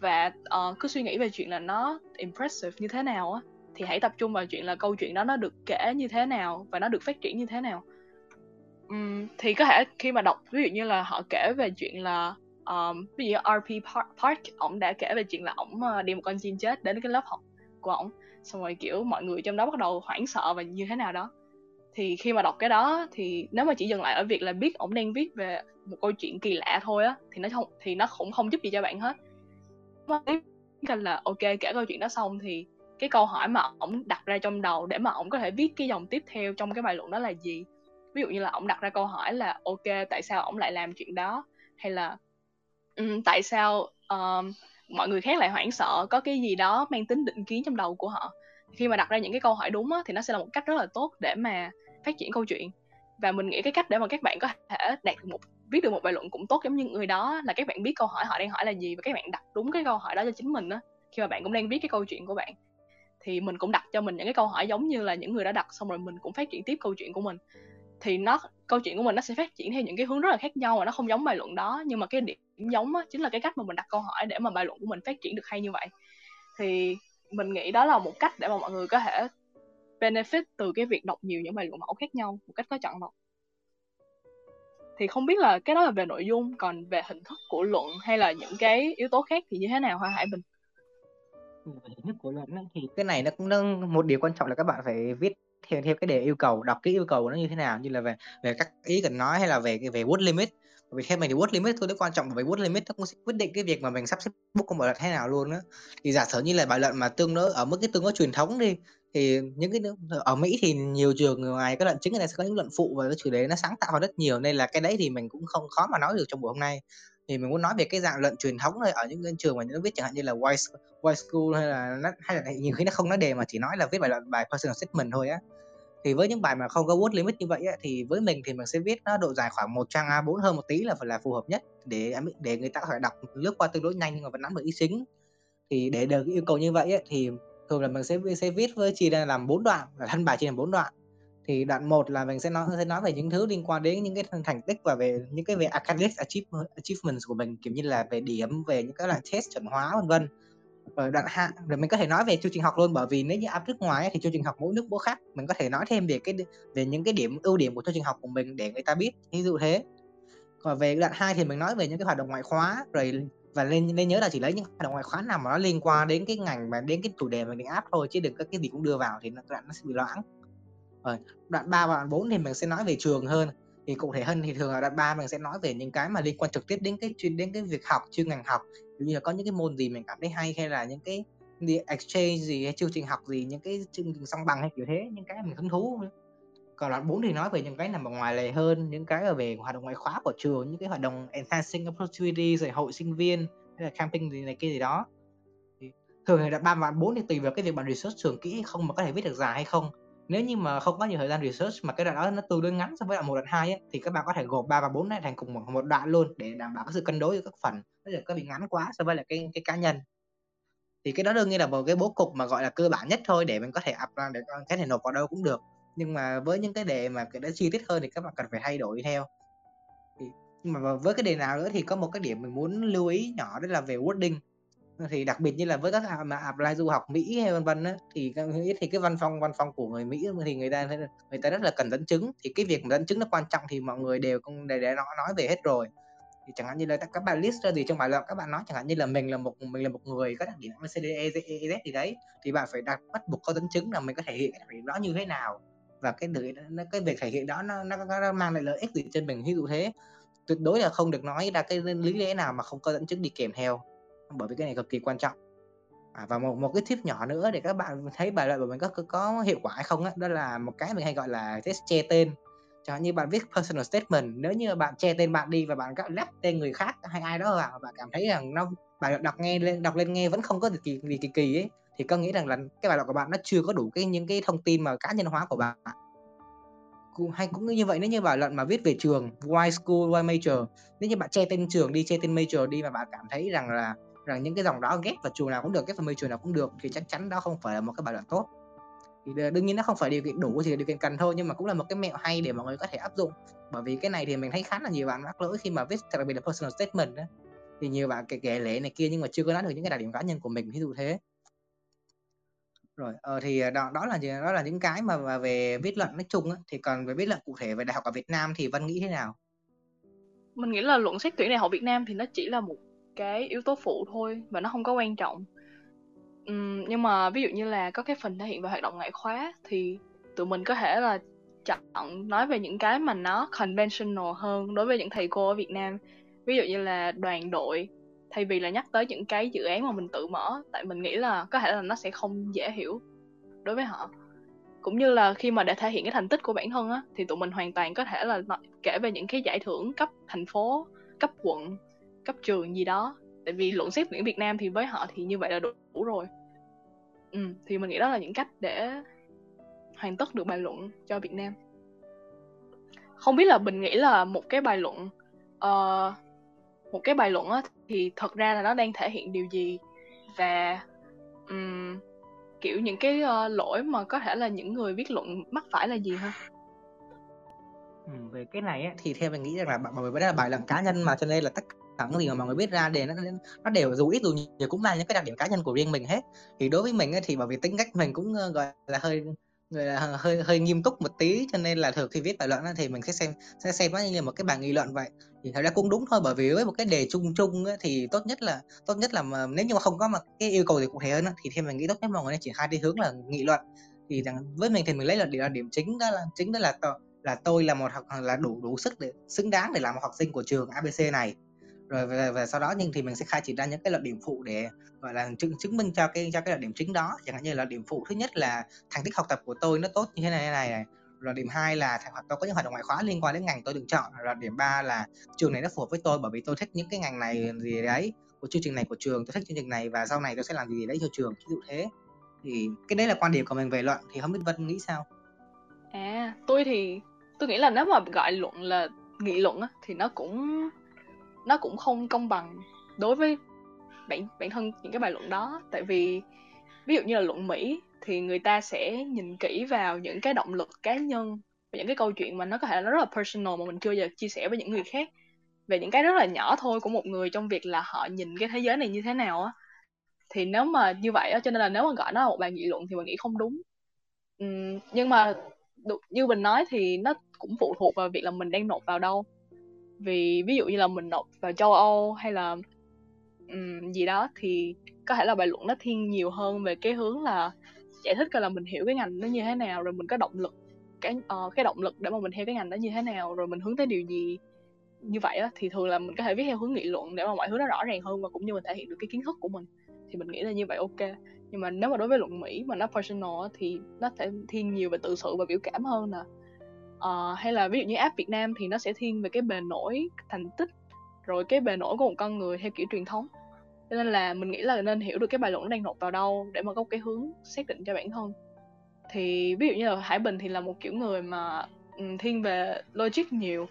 và uh, cứ suy nghĩ về chuyện là nó impressive như thế nào á thì hãy tập trung vào chuyện là câu chuyện đó nó được kể như thế nào và nó được phát triển như thế nào. Um, thì có thể khi mà đọc ví dụ như là họ kể về chuyện là um, ví dụ RP Park ổng đã kể về chuyện là ổng ờ, đi một con chim chết đến cái lớp học của ổng. Xong rồi kiểu mọi người trong đó bắt đầu hoảng sợ và như thế nào đó. Thì khi mà đọc cái đó thì nếu mà chỉ dừng lại ở việc là biết ổng đang viết về một câu chuyện kỳ lạ thôi á thì nó không thì nó cũng không giúp gì cho bạn hết. Cái là ok kể câu chuyện đó xong thì cái câu hỏi mà ổng đặt ra trong đầu để mà ổng có thể viết cái dòng tiếp theo trong cái bài luận đó là gì? Ví dụ như là ổng đặt ra câu hỏi là ok tại sao ổng lại làm chuyện đó? Hay là um, tại sao um, mọi người khác lại hoảng sợ có cái gì đó mang tính định kiến trong đầu của họ? Khi mà đặt ra những cái câu hỏi đúng á, thì nó sẽ là một cách rất là tốt để mà phát triển câu chuyện. Và mình nghĩ cái cách để mà các bạn có thể đạt được một viết được một bài luận cũng tốt giống như người đó là các bạn biết câu hỏi họ đang hỏi là gì và các bạn đặt đúng cái câu hỏi đó cho chính mình á khi mà bạn cũng đang viết cái câu chuyện của bạn thì mình cũng đặt cho mình những cái câu hỏi giống như là những người đã đặt xong rồi mình cũng phát triển tiếp câu chuyện của mình. Thì nó câu chuyện của mình nó sẽ phát triển theo những cái hướng rất là khác nhau và nó không giống bài luận đó. Nhưng mà cái điểm giống á, chính là cái cách mà mình đặt câu hỏi để mà bài luận của mình phát triển được hay như vậy. Thì mình nghĩ đó là một cách để mà mọi người có thể benefit từ cái việc đọc nhiều những bài luận mẫu khác nhau một cách có chọn lọc. Thì không biết là cái đó là về nội dung còn về hình thức của luận hay là những cái yếu tố khác thì như thế nào hoa hải bình? Nhất của luận thì cái này nó cũng nâng một điều quan trọng là các bạn phải viết theo theo cái đề yêu cầu, đọc cái yêu cầu nó như thế nào, như là về về các ý cần nói hay là về về word limit. Vì theo mình thì word limit thôi, nó quan trọng bởi vì word limit nó cũng sẽ quyết định cái việc mà mình sắp xếp book công bài luận thế nào luôn á. Thì giả sử như là bài luận mà tương đối, ở mức cái tương đối truyền thống đi, thì những cái ở Mỹ thì nhiều trường ngoài các luận chính này sẽ có những luận phụ và cái chủ đề nó sáng tạo rất nhiều, nên là cái đấy thì mình cũng không khó mà nói được trong buổi hôm nay thì mình muốn nói về cái dạng luận truyền thống thôi ở những cái trường mà nó viết chẳng hạn như là white white school hay là nó, hay là nhiều khi nó không nói đề mà chỉ nói là viết bài luận bài personal statement thôi á. Thì với những bài mà không có word limit như vậy á, thì với mình thì mình sẽ viết nó độ dài khoảng một trang A4 hơn một tí là phải là phù hợp nhất để à, để người ta có thể đọc lướt qua tương đối nhanh nhưng mà vẫn nắm được ý chính. Thì để được yêu cầu như vậy á, thì thường là mình sẽ sẽ viết với chia ra làm bốn đoạn là thân bài chia làm bốn đoạn thì đoạn một là mình sẽ nói sẽ nói về những thứ liên quan đến những cái thành tích và về những cái về academic achievements của mình, kiểu như là về điểm, về những cái là test chuẩn hóa, vân vân. Rồi đoạn hạ rồi mình có thể nói về chương trình học luôn, bởi vì nếu như áp nước ngoài thì chương trình học mỗi nước mỗi khác. Mình có thể nói thêm về cái về những cái điểm, ưu điểm của chương trình học của mình để người ta biết, ví dụ thế. Còn về đoạn 2 thì mình nói về những cái hoạt động ngoại khóa, rồi và nên nên nhớ là chỉ lấy những hoạt động ngoại khóa nào mà nó liên quan đến cái ngành và đến cái chủ đề mà mình áp thôi, chứ đừng có cái gì cũng đưa vào thì nó, đoạn nó sẽ bị loãng rồi, đoạn 3 và đoạn 4 thì mình sẽ nói về trường hơn. Thì cụ thể hơn thì thường là đoạn 3 mình sẽ nói về những cái mà liên quan trực tiếp đến cái chuyên, đến cái việc học, chuyên ngành học. Như là có những cái môn gì mình cảm thấy hay hay là những cái đi exchange gì hay chương trình học gì, những cái chương trình song bằng hay kiểu thế, những cái mình hứng thú còn đoạn 4 thì nói về những cái nằm ở ngoài lề hơn, những cái ở về hoạt động ngoại khóa của trường, những cái hoạt động enhancing opportunity rồi hội sinh viên, hay là camping gì này kia gì đó. Thì thường thì đoạn 3 và đoạn 4 thì tùy vào cái việc bạn research trường kỹ hay không mà có thể viết được dài hay không nếu như mà không có nhiều thời gian research mà cái đoạn đó nó tương đối ngắn so với đoạn một đoạn hai ấy, thì các bạn có thể gộp 3 và 4 này thành cùng một, một đoạn luôn để đảm bảo cái sự cân đối giữa các phần. Nó đừng có bị ngắn quá so với là cái cái cá nhân. Thì cái đó đương nhiên là một cái bố cục mà gọi là cơ bản nhất thôi để mình có thể ập ra để có thể nộp vào đâu cũng được. Nhưng mà với những cái đề mà cái đã chi tiết hơn thì các bạn cần phải thay đổi theo. Thì, nhưng mà với cái đề nào nữa thì có một cái điểm mình muốn lưu ý nhỏ đó là về wording thì đặc biệt như là với các mà apply du học Mỹ hay vân vân á thì thì cái văn phòng văn phòng của người Mỹ thì người ta người ta rất là cần dẫn chứng. Thì cái việc mà dẫn chứng nó quan trọng thì mọi người đều cũng để để nói nói về hết rồi. Thì chẳng hạn như là các bạn list ra gì trong bài luận các bạn nói chẳng hạn như là mình là một mình là một người có đặc điểm ABCDEZ e, gì đấy thì bạn phải đặt bắt buộc có dẫn chứng là mình có thể hiện cái đặc điểm đó như thế nào. Và cái được cái việc thể hiện đó nó, nó, nó mang lại lợi ích gì trên mình. Ví dụ thế tuyệt đối là không được nói ra cái lý lẽ nào mà không có dẫn chứng đi kèm theo bởi vì cái này cực kỳ quan trọng. À, và một một cái tip nhỏ nữa để các bạn thấy bài luận của mình có có hiệu quả hay không á đó, đó là một cái mình hay gọi là test che tên. Chẳng như bạn viết personal statement nếu như bạn che tên bạn đi và bạn các lắp tên người khác hay ai đó vào bạn cảm thấy rằng nó bài đọc nghe lên đọc lên nghe vẫn không có gì kỳ gì kỳ kỳ ấy thì có nghĩa rằng là cái bài đọc của bạn nó chưa có đủ cái những cái thông tin mà cá nhân hóa của bạn. Cũng hay cũng như vậy nếu như bài luận mà viết về trường why school why major nếu như bạn che tên trường đi che tên major đi mà bạn cảm thấy rằng là rằng những cái dòng đó ghép vào trường nào cũng được ghép vào major nào cũng được thì chắc chắn đó không phải là một cái bài luận tốt. Thì đương nhiên nó không phải điều kiện đủ chỉ là điều kiện cần thôi nhưng mà cũng là một cái mẹo hay để mọi người có thể áp dụng. Bởi vì cái này thì mình thấy khá là nhiều bạn mắc lỗi khi mà viết đặc biệt là personal statement đó thì nhiều bạn kể kể lễ này kia nhưng mà chưa có nói được những cái đặc điểm cá nhân của mình ví dụ thế. Rồi ờ, thì ờ, đó đó là gì? Đó là những cái mà, mà về viết luận nói chung á. thì còn về viết luận cụ thể về đại học ở Việt Nam thì Vân nghĩ thế nào? Mình nghĩ là luận xét tuyển đại học Việt Nam thì nó chỉ là một cái yếu tố phụ thôi và nó không có quan trọng. Ừm, nhưng mà ví dụ như là có cái phần thể hiện về hoạt động ngoại khóa thì tụi mình có thể là chọn nói về những cái mà nó conventional hơn đối với những thầy cô ở Việt Nam. Ví dụ như là đoàn đội thay vì là nhắc tới những cái dự án mà mình tự mở tại mình nghĩ là có thể là nó sẽ không dễ hiểu đối với họ. Cũng như là khi mà để thể hiện cái thành tích của bản thân á thì tụi mình hoàn toàn có thể là kể về những cái giải thưởng cấp thành phố cấp quận cấp trường gì đó. Tại vì luận xét tuyển Việt Nam thì với họ thì như vậy là đủ, rồi. Ừ, thì mình nghĩ đó là những cách để hoàn tất được bài luận cho Việt Nam. Không biết là mình nghĩ là một cái bài luận uh, một cái bài luận á thì thật ra là nó đang thể hiện điều gì? Và um, kiểu những cái uh, lỗi mà có thể là những người viết luận mắc phải là gì ha? Ừ, về cái này á, thì theo mình nghĩ rằng là mọi người vẫn là bài luận cá nhân mà cho nên là tất thẳng gì mà mọi người biết ra để nó nó đều dù ít dù nhiều cũng là những cái đặc điểm cá nhân của riêng mình hết. Thì đối với mình thì bởi vì tính cách mình cũng ờ, gọi là hơi người là hơi hơi nghiêm túc một tí cho nên là thường khi viết bài luận thì mình sẽ xem sẽ xem nó như là một cái bài nghị luận vậy. Thì thật ra cũng đúng thôi bởi vì với một cái đề chung chung thì tốt nhất là tốt nhất là mà, nếu như mà không có mà cái yêu cầu gì cụ thể hơn thì theo mình nghĩ tốt nhất mọi người nên chỉ hai đi hướng là nghị luận. Thì rằng với mình thì mình lấy là điểm, là điểm chính đó là chính đó là là tôi là một học là đủ đủ sức để xứng đáng để làm một học sinh của trường ABC này rồi và, và sau đó nhưng thì mình sẽ khai triển ra những cái luận điểm phụ để gọi là chứng chứng minh cho cái cho cái luận điểm chính đó. Chẳng hạn như là điểm phụ thứ nhất là thành tích học tập của tôi nó tốt như thế này thế này, này. rồi điểm hai là tôi có những hoạt động ngoại khóa liên quan đến ngành tôi được chọn. Rồi điểm ba là trường này nó phù hợp với tôi bởi vì tôi thích những cái ngành này gì đấy của chương trình này của trường tôi thích chương trình này và sau này tôi sẽ làm gì đấy cho trường. Ví dụ thế. Thì cái đấy là quan điểm của mình về luận thì không biết vân nghĩ sao? À tôi thì tôi nghĩ là nếu mà gọi luận là nghị luận á, thì nó cũng nó cũng không công bằng đối với bản bản thân những cái bài luận đó. Tại vì ví dụ như là luận Mỹ thì người ta sẽ nhìn kỹ vào những cái động lực cá nhân và những cái câu chuyện mà nó có thể là nó rất là personal mà mình chưa giờ chia sẻ với những người khác. Về những cái rất là nhỏ thôi của một người trong việc là họ nhìn cái thế giới này như thế nào á. Thì nếu mà như vậy á cho nên là nếu mà gọi nó là một bài nghị luận thì mình nghĩ không đúng. Uhm, nhưng mà như mình nói thì nó cũng phụ thuộc vào việc là mình đang nộp vào đâu vì ví dụ như là mình nộp vào châu Âu hay là um, gì đó thì có thể là bài luận nó thiên nhiều hơn về cái hướng là giải thích coi là mình hiểu cái ngành nó như thế nào rồi mình có động lực cái uh, cái động lực để mà mình theo cái ngành đó như thế nào rồi mình hướng tới điều gì như vậy á thì thường là mình có thể viết theo hướng nghị luận để mà mọi thứ nó rõ ràng hơn và cũng như mình thể hiện được cái kiến thức của mình. Thì mình nghĩ là như vậy ok. Nhưng mà nếu mà đối với luận Mỹ mà nó personal thì nó sẽ thiên nhiều về tự sự và biểu cảm hơn nè uh, hay là ví dụ như app Việt Nam thì nó sẽ thiên về cái bề nổi thành tích rồi cái bề nổi của một con người theo kiểu truyền thống. Cho nên là mình nghĩ là nên hiểu được cái bài luận nó đang nộp vào đâu để mà có cái hướng xác định cho bản thân. Thì ví dụ như là Hải Bình thì là một kiểu người mà ừ, thiên về logic nhiều.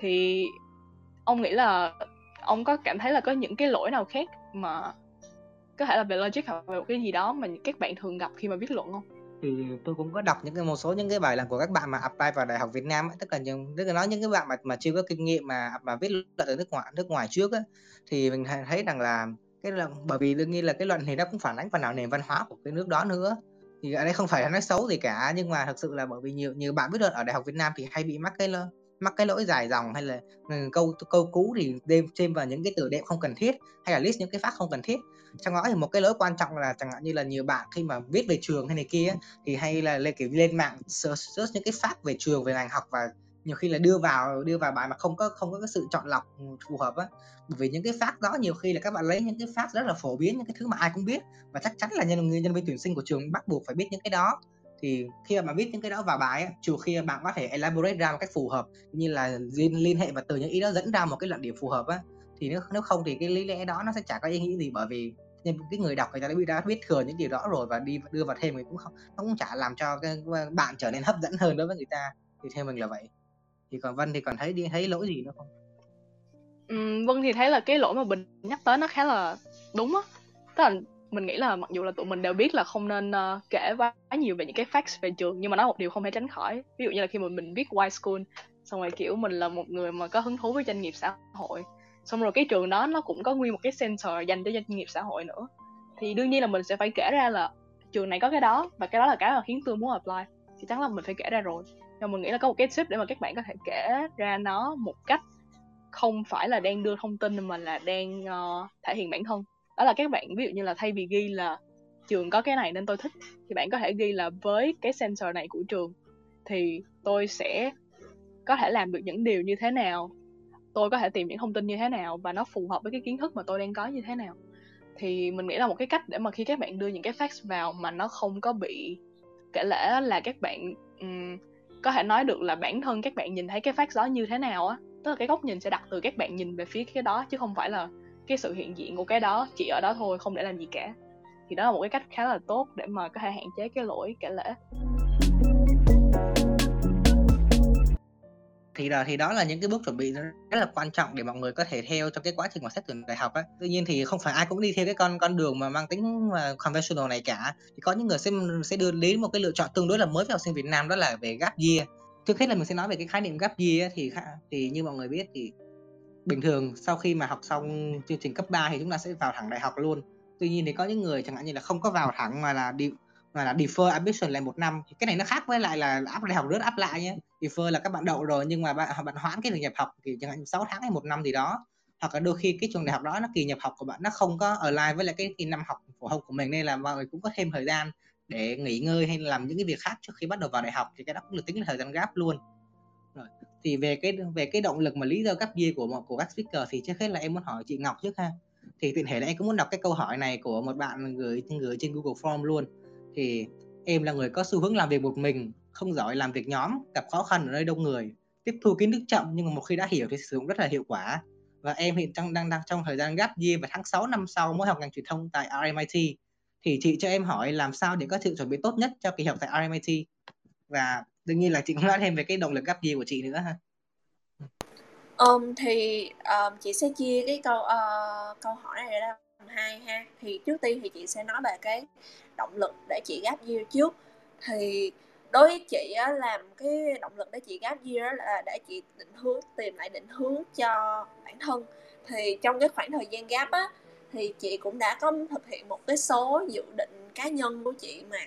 Thì ông nghĩ là ông có cảm thấy là có những cái lỗi nào khác mà có thể là về logic hoặc về một cái gì đó mà các bạn thường gặp khi mà viết luận không? Thì tôi cũng có đọc những cái một số những cái bài làm của các bạn mà apply vào đại học Việt Nam ấy, tức là những tức là nói những cái bạn mà mà chưa có kinh nghiệm mà mà viết luận ở nước ngoài nước ngoài trước ấy, thì mình thấy rằng là cái là bởi vì đương nhiên là cái luận thì nó cũng phản ánh phần nào nền văn hóa của cái nước đó nữa. Thì ở đây không phải là nói xấu gì cả nhưng mà thực sự là bởi vì nhiều nhiều bạn viết luận ở đại học Việt Nam thì hay bị mắc cái mắc cái lỗi dài dòng hay là ừ, câu câu cú thì đem thêm vào những cái từ đệm không cần thiết hay là list những cái phát không cần thiết trong đó thì một cái lỗi quan trọng là chẳng hạn như là nhiều bạn khi mà viết về trường hay này kia thì hay là lên kiểu lên mạng search, những cái phát về trường về ngành học và nhiều khi là đưa vào đưa vào bài mà không có không có cái sự chọn lọc ừ, phù hợp á. Bởi vì những cái phát đó nhiều khi là các bạn lấy những cái phát rất là phổ biến những cái thứ mà ai cũng biết và chắc chắn là nhân nhân viên tuyển sinh của trường bắt buộc phải biết những cái đó. Thì khi mà viết những cái đó vào bài ấy, trừ khi bạn có thể elaborate ra một cách phù hợp như là liên, liên hệ và từ những ý đó dẫn ra một cái luận điểm phù hợp á thì nếu nếu không thì cái lý lẽ đó nó sẽ chả có ý nghĩa gì bởi vì nhưng cái người đọc người ta đã biết đã biết thừa những điều đó rồi và đi đưa vào thêm thì cũng không nó cũng chả làm cho cái bạn trở nên hấp dẫn hơn đối với người ta thì theo mình là vậy thì còn Vân thì còn thấy đi thấy lỗi gì nữa không Ừm, Vân thì thấy là cái lỗi mà Bình nhắc tới nó khá là đúng á. Tức là mình nghĩ là mặc dù là tụi mình đều biết là không nên uh, kể quá nhiều về những cái facts về trường nhưng mà nó một điều không thể tránh khỏi. Ví dụ như là khi mà mình biết Why School xong rồi kiểu mình là một người mà có hứng thú với doanh nghiệp xã hội xong rồi cái trường đó nó cũng có nguyên một cái center dành cho doanh nghiệp xã hội nữa. Thì đương nhiên là mình sẽ phải kể ra là trường này có cái đó và cái đó là cái mà khiến tôi muốn apply. Thì chắc là mình phải kể ra rồi. Nhưng mình nghĩ là có một cái tip để mà các bạn có thể kể ra nó một cách không phải là đang đưa thông tin mà là đang uh, thể hiện bản thân. Đó là các bạn ví dụ như là thay vì ghi là trường có cái này nên tôi thích thì bạn có thể ghi là với cái sensor này của trường thì tôi sẽ có thể làm được những điều như thế nào tôi có thể tìm những thông tin như thế nào và nó phù hợp với cái kiến thức mà tôi đang có như thế nào. Thì mình nghĩ là một cái cách để mà khi các bạn đưa những cái facts vào mà nó không có bị kể lẽ là các bạn um, có thể nói được là bản thân các bạn nhìn thấy cái facts đó như thế nào á. Tức là cái góc nhìn sẽ đặt từ các bạn nhìn về phía cái đó chứ không phải là cái sự hiện diện của cái đó chỉ ở đó thôi không để làm gì cả. Thì đó là một cái cách khá là tốt để mà có thể hạn chế cái lỗi kể lễ thì là, thì đó là những cái bước chuẩn bị rất là quan trọng để mọi người có thể theo trong cái quá trình mà xét tuyển đại học á. Tuy nhiên thì không phải ai cũng đi theo cái con con đường mà mang tính mà conventional này cả. Thì có những người sẽ sẽ đưa đến một cái lựa chọn tương đối là mới với học sinh Việt Nam, đó là về gap year. Trước hết là mình sẽ nói về cái khái niệm gap year thì thì như mọi người biết thì bình thường sau khi mà học xong chương trình cấp 3 thì chúng ta sẽ vào thẳng đại học luôn. Tuy nhiên thì có những người chẳng hạn như là không có vào thẳng mà là đi mà là defer admission lại một năm. Cái này nó khác với lại là áp đại học rớt áp lại nhé defer là các bạn đậu rồi nhưng mà bạn bạn hoãn cái việc nhập học thì chẳng hạn 6 tháng hay một năm gì đó. Hoặc là đôi khi cái trường đại học đó, nó kỳ nhập học của bạn nó không có ở lại với lại cái kỳ năm học phổ thông của mình nên là mọi người cũng có thêm thời gian để nghỉ ngơi hay làm những cái việc khác trước khi bắt đầu vào đại học thì cái đó cũng được tính là thời gian gap luôn. Rồi, thì về cái về cái động lực mà lý do gap year của một, của các speaker thì trước hết là em muốn hỏi chị Ngọc trước ha. Thì tiện thể là em cũng muốn đọc cái câu hỏi này của một bạn gửi gửi trên Google Form luôn thì em là người có xu hướng làm việc một mình không giỏi làm việc nhóm gặp khó khăn ở nơi đông người tiếp thu kiến thức chậm nhưng mà một khi đã hiểu thì sử dụng rất là hiệu quả. Và em hiện đang đang đang trong thời gian gap year và tháng 6 năm sau mới học ngành truyền thông tại RMIT thì chị cho em hỏi làm sao để có sự chuẩn bị tốt nhất cho kỳ học tại RMIT và đương nhiên là chị cũng nói thêm về cái động lực gap year của chị nữa ha. Um, thì um, chị sẽ chia cái câu uh, câu hỏi này ra làm hai ha. Thì trước tiên thì chị sẽ nói về cái động lực để chị gap year trước. Thì đối với chị á, làm cái động lực để chị gap year là để chị định hướng tìm lại định hướng cho bản thân. Thì trong cái khoảng thời gian gap á thì chị cũng đã có thực hiện một cái số dự định cá nhân của chị mà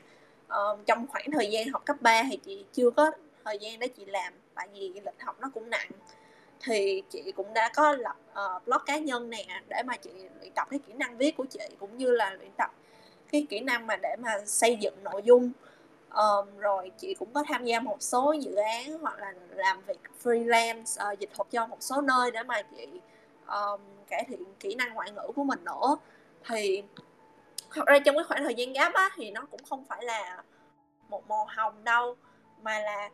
uh, trong khoảng thời gian học cấp 3 thì chị chưa có thời gian để chị làm tại vì lịch học nó cũng nặng. Thì chị cũng đã có lập uh, blog cá nhân nè để mà chị luyện tập cái kỹ năng viết của chị cũng như là luyện tập cái kỹ năng mà để mà xây dựng nội dung. Um, rồi chị cũng có tham gia một số dự án hoặc là làm việc freelance uh, dịch thuật cho một số nơi để mà chị um, cải thiện kỹ năng ngoại ngữ của mình nữa. Thì thật ra trong cái khoảng thời gian gap á thì nó cũng không phải là một màu hồng đâu mà là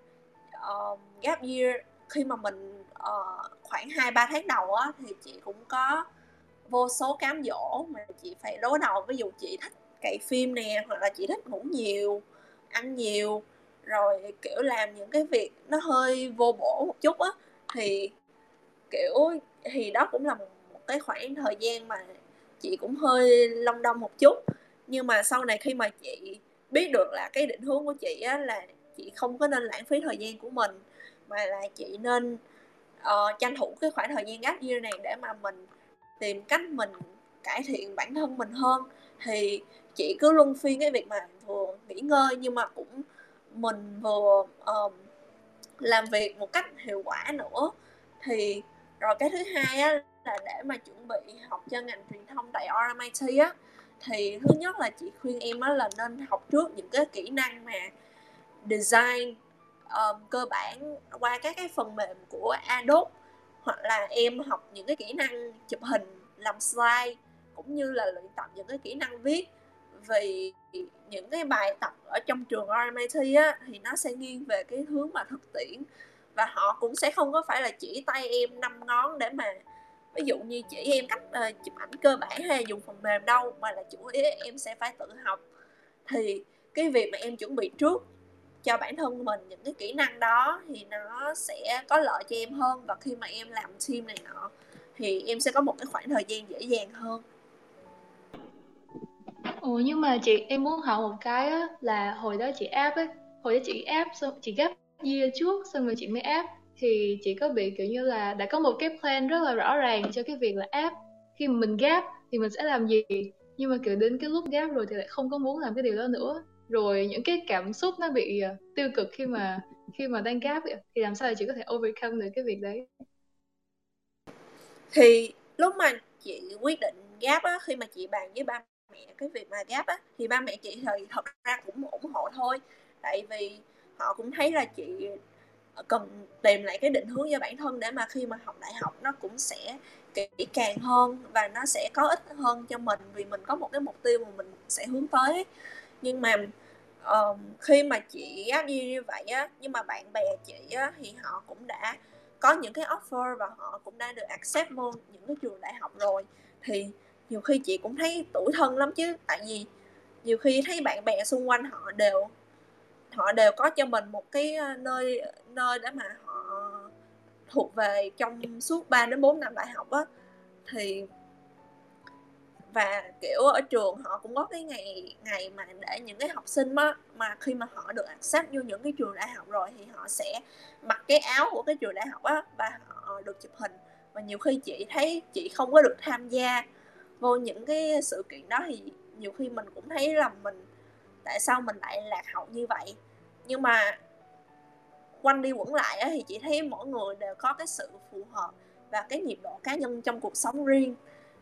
um, gap year. Khi mà mình uh, khoảng hai ba tháng đầu á thì chị cũng có vô số cám dỗ mà chị phải đối đầu. Ví dụ chị thích cày phim nè hoặc là chị thích ngủ nhiều ăn nhiều rồi kiểu làm những cái việc nó hơi vô bổ một chút á thì kiểu thì đó cũng là một, cái khoảng thời gian mà chị cũng hơi long đong một chút. Nhưng mà sau này khi mà chị biết được là cái định hướng của chị á là chị không có nên lãng phí thời gian của mình mà là chị nên uh, tranh thủ cái khoảng thời gian gấp như này để mà mình tìm cách mình cải thiện bản thân mình hơn thì chị cứ luân phiên cái việc mà vừa nghỉ ngơi nhưng mà cũng mình vừa um, làm việc một cách hiệu quả nữa. Thì rồi cái thứ hai á là để mà chuẩn bị học cho ngành truyền thông tại RMIT á thì thứ nhất là chị khuyên em á là nên học trước những cái kỹ năng mà design um, cơ bản qua các cái phần mềm của Adobe hoặc là em học những cái kỹ năng chụp hình làm slide cũng như là luyện tập những cái kỹ năng viết vì những cái bài tập ở trong trường RMIT á thì nó sẽ nghiêng về cái hướng mà thực tiễn. Và họ cũng sẽ không có phải là chỉ tay em năm ngón để mà ví dụ như chỉ em cách uh, chụp ảnh cơ bản hay dùng phần mềm đâu mà là chủ yếu em sẽ phải tự học. Thì cái việc mà em chuẩn bị trước cho bản thân mình những cái kỹ năng đó thì nó sẽ có lợi cho em hơn. Và khi mà em làm team này nọ thì em sẽ có một cái khoảng thời gian dễ dàng hơn. Ồ nhưng mà chị em muốn hỏi một cái á, là hồi đó chị áp ấy, hồi đó chị áp xong chị gấp year trước xong rồi chị mới áp. Thì chị có bị kiểu như là đã có một cái plan rất là rõ ràng cho cái việc là áp. Khi mà mình gap thì mình sẽ làm gì? Nhưng mà kiểu đến cái lúc gap rồi thì lại không có muốn làm cái điều đó nữa. Rồi những cái cảm xúc nó bị ờ, tiêu cực khi mà khi mà đang gap ấy, thì làm sao để chị có thể overcome được cái việc đấy? Thì lúc mà chị quyết định gap á khi mà chị bàn với ba mẹ cái việc mà gáp á thì ba mẹ chị thì thật ra cũng ủng hộ thôi. Tại vì họ cũng thấy là chị cần tìm lại cái định hướng cho bản thân để mà khi mà học đại học nó cũng sẽ kỹ càng hơn và nó sẽ có ích hơn cho mình vì mình có một cái mục tiêu mà mình sẽ hướng tới. Nhưng mà um, khi mà chị á, như như vậy á nhưng mà bạn bè chị á, thì họ cũng đã có những cái offer và họ cũng đã được accept vô những cái trường đại học rồi. Thì nhiều khi chị cũng thấy tủi thân lắm chứ, tại vì nhiều khi thấy bạn bè xung quanh họ đều họ đều có cho mình một cái ờ, nơi nơi để mà họ thuộc về trong suốt 3 đến 4 năm đại học á. Thì và, kiểu, ở trường họ cũng có cái ngày ngày mà để những cái học sinh á, mà khi mà họ được accept vô những cái trường đại học rồi thì họ sẽ mặc cái áo của cái trường đại học á, và họ được chụp hình. Và nhiều khi chị thấy chị không có được tham gia vô những cái sự kiện đó thì nhiều khi mình cũng thấy là mình tại sao mình lại lạc hậu như vậy? Nhưng mà quanh đi quẩn lại thì chị thấy mỗi người đều có cái sự phù hợp và cái nhịp độ cá nhân trong cuộc sống riêng.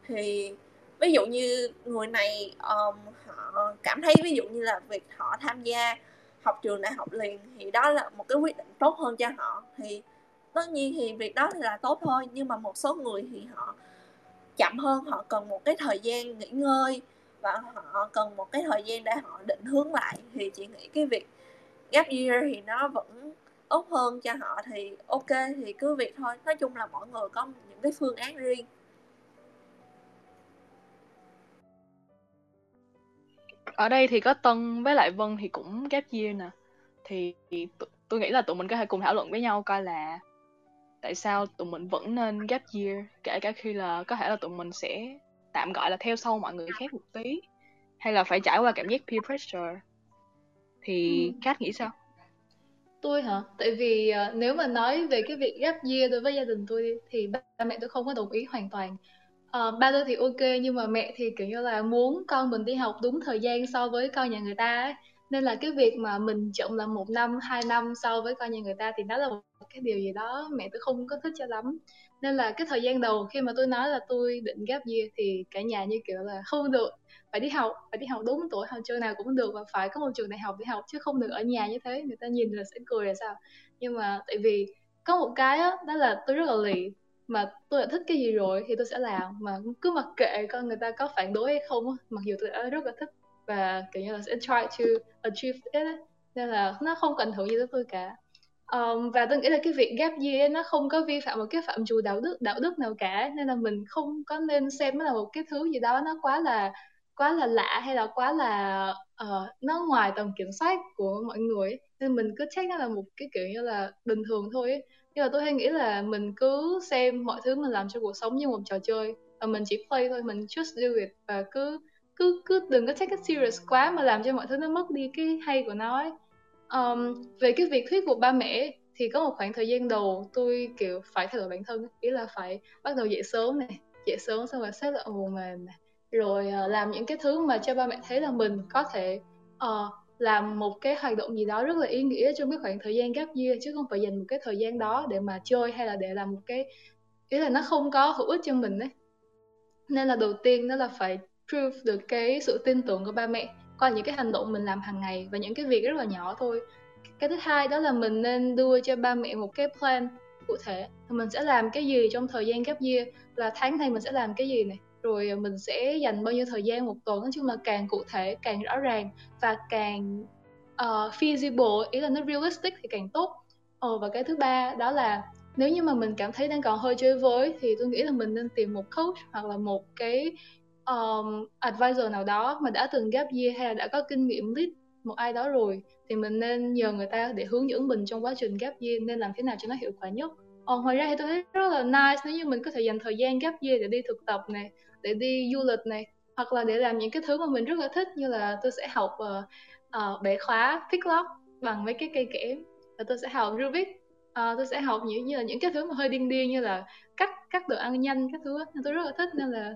Thì ví dụ như người này um, họ cảm thấy ví dụ như là việc họ tham gia học trường đại học liền thì đó là một cái quyết định tốt hơn cho họ. Thì tất nhiên thì việc đó thì là tốt thôi nhưng mà một số người thì họ chậm hơn, họ cần một cái thời gian nghỉ ngơi và họ cần một cái thời gian để họ định hướng lại. Thì chị nghĩ cái việc gap year thì nó vẫn tốt hơn cho họ thì ok, thì cứ việc thôi. Nói chung là mọi người có những cái phương án riêng. Ở đây thì có Tân với lại Vân thì cũng gap year nè. Thì tôi nghĩ là tụi mình có thể cùng thảo luận với nhau coi là tại sao tụi mình vẫn nên gap year kể cả khi là có thể là tụi mình sẽ tạm gọi là theo sau mọi người khác một tí hay là phải trải qua cảm giác peer pressure? Thì ừ. Kat nghĩ sao? Tôi hả? Tại vì uh, nếu mà nói về cái việc gap year đối với gia đình tôi thì ba, ba mẹ tôi không có đồng ý hoàn toàn. Uh, ba tôi thì ok nhưng mà mẹ thì kiểu như là muốn con mình đi học đúng thời gian so với con nhà người ta ấy nên là cái việc mà mình chậm là một năm hai năm so với con nhà người ta thì đó là một cái điều gì đó mẹ tôi không có thích cho lắm. Nên là cái thời gian đầu khi mà tôi nói là tôi định gap year thì cả nhà như kiểu là không được phải đi học phải đi học đúng tuổi học trường nào cũng được và phải có một trường đại học đi học chứ không được ở nhà như thế. Người ta nhìn là sẽ cười là sao? Nhưng mà tại vì có một cái đó, đó là tôi rất là lì. Mà tôi đã thích cái gì rồi thì tôi sẽ làm. Mà cứ mặc kệ con người ta có phản đối hay không mặc dù tôi đã rất là thích và kiểu như là sẽ try to achieve it ấy. nên là nó không cần thử gì tới tôi cả um, và tôi nghĩ là cái việc gap year nó không có vi phạm một cái phạm trù đạo đức đạo đức nào cả nên là mình không có nên xem nó là một cái thứ gì đó nó quá là quá là lạ hay là quá là uh, nó ngoài tầm kiểm soát của mọi người ấy. nên mình cứ check nó là một cái kiểu như là bình thường thôi ấy. nhưng mà tôi hay nghĩ là mình cứ xem mọi thứ mình làm trong cuộc sống như một trò chơi và mình chỉ play thôi mình just do it và cứ cứ cứ đừng có take it serious quá mà làm cho mọi thứ nó mất đi cái hay của nó ấy. Um, về cái việc thuyết phục ba mẹ thì có một khoảng thời gian đầu tôi kiểu phải thay đổi bản thân ý là phải bắt đầu dậy sớm này dậy sớm xong rồi xếp lại ồ mềm này rồi uh, làm những cái thứ mà cho ba mẹ thấy là mình có thể uh, làm một cái hoạt động gì đó rất là ý nghĩa trong cái khoảng thời gian gap year chứ không phải dành một cái thời gian đó để mà chơi hay là để làm một cái ý là nó không có hữu ích cho mình ấy nên là đầu tiên đó là phải prove được cái sự tin tưởng của ba mẹ. Qua những cái hành động mình làm hàng ngày và những cái việc rất là nhỏ thôi. Cái thứ hai đó là mình nên đưa cho ba mẹ một cái plan cụ thể. Mình sẽ làm cái gì trong thời gian gap year? Là tháng này mình sẽ làm cái gì này? Rồi à, mình sẽ dành bao nhiêu thời gian một tuần? Nói chung là càng cụ thể càng rõ ràng và càng uh, feasible ý là nó realistic thì càng tốt. Ờ, và cái thứ ba đó là nếu như mà mình cảm thấy đang còn hơi chơi với thì tôi nghĩ là mình nên tìm một coach hoặc là một cái um, advisor nào đó mà đã từng gap year hay là đã có kinh nghiệm lead một ai đó rồi thì mình nên nhờ người ta để hướng dẫn mình trong quá trình gap year nên làm thế nào cho nó hiệu quả nhất. Ờ, ngoài ra thì tôi thấy rất là nice nếu như mình có thể dành thời gian gap year để đi thực tập này để đi du lịch này hoặc là để làm những cái thứ mà mình rất là thích như là tôi sẽ học uh, uh, bẻ khóa pick lock bằng mấy cái cây kẽm và tôi sẽ học Rubik. Uh, tôi sẽ học những như là những cái thứ mà hơi điên điên như là cắt cắt đồ ăn nhanh các thứ nên tôi rất là thích nên là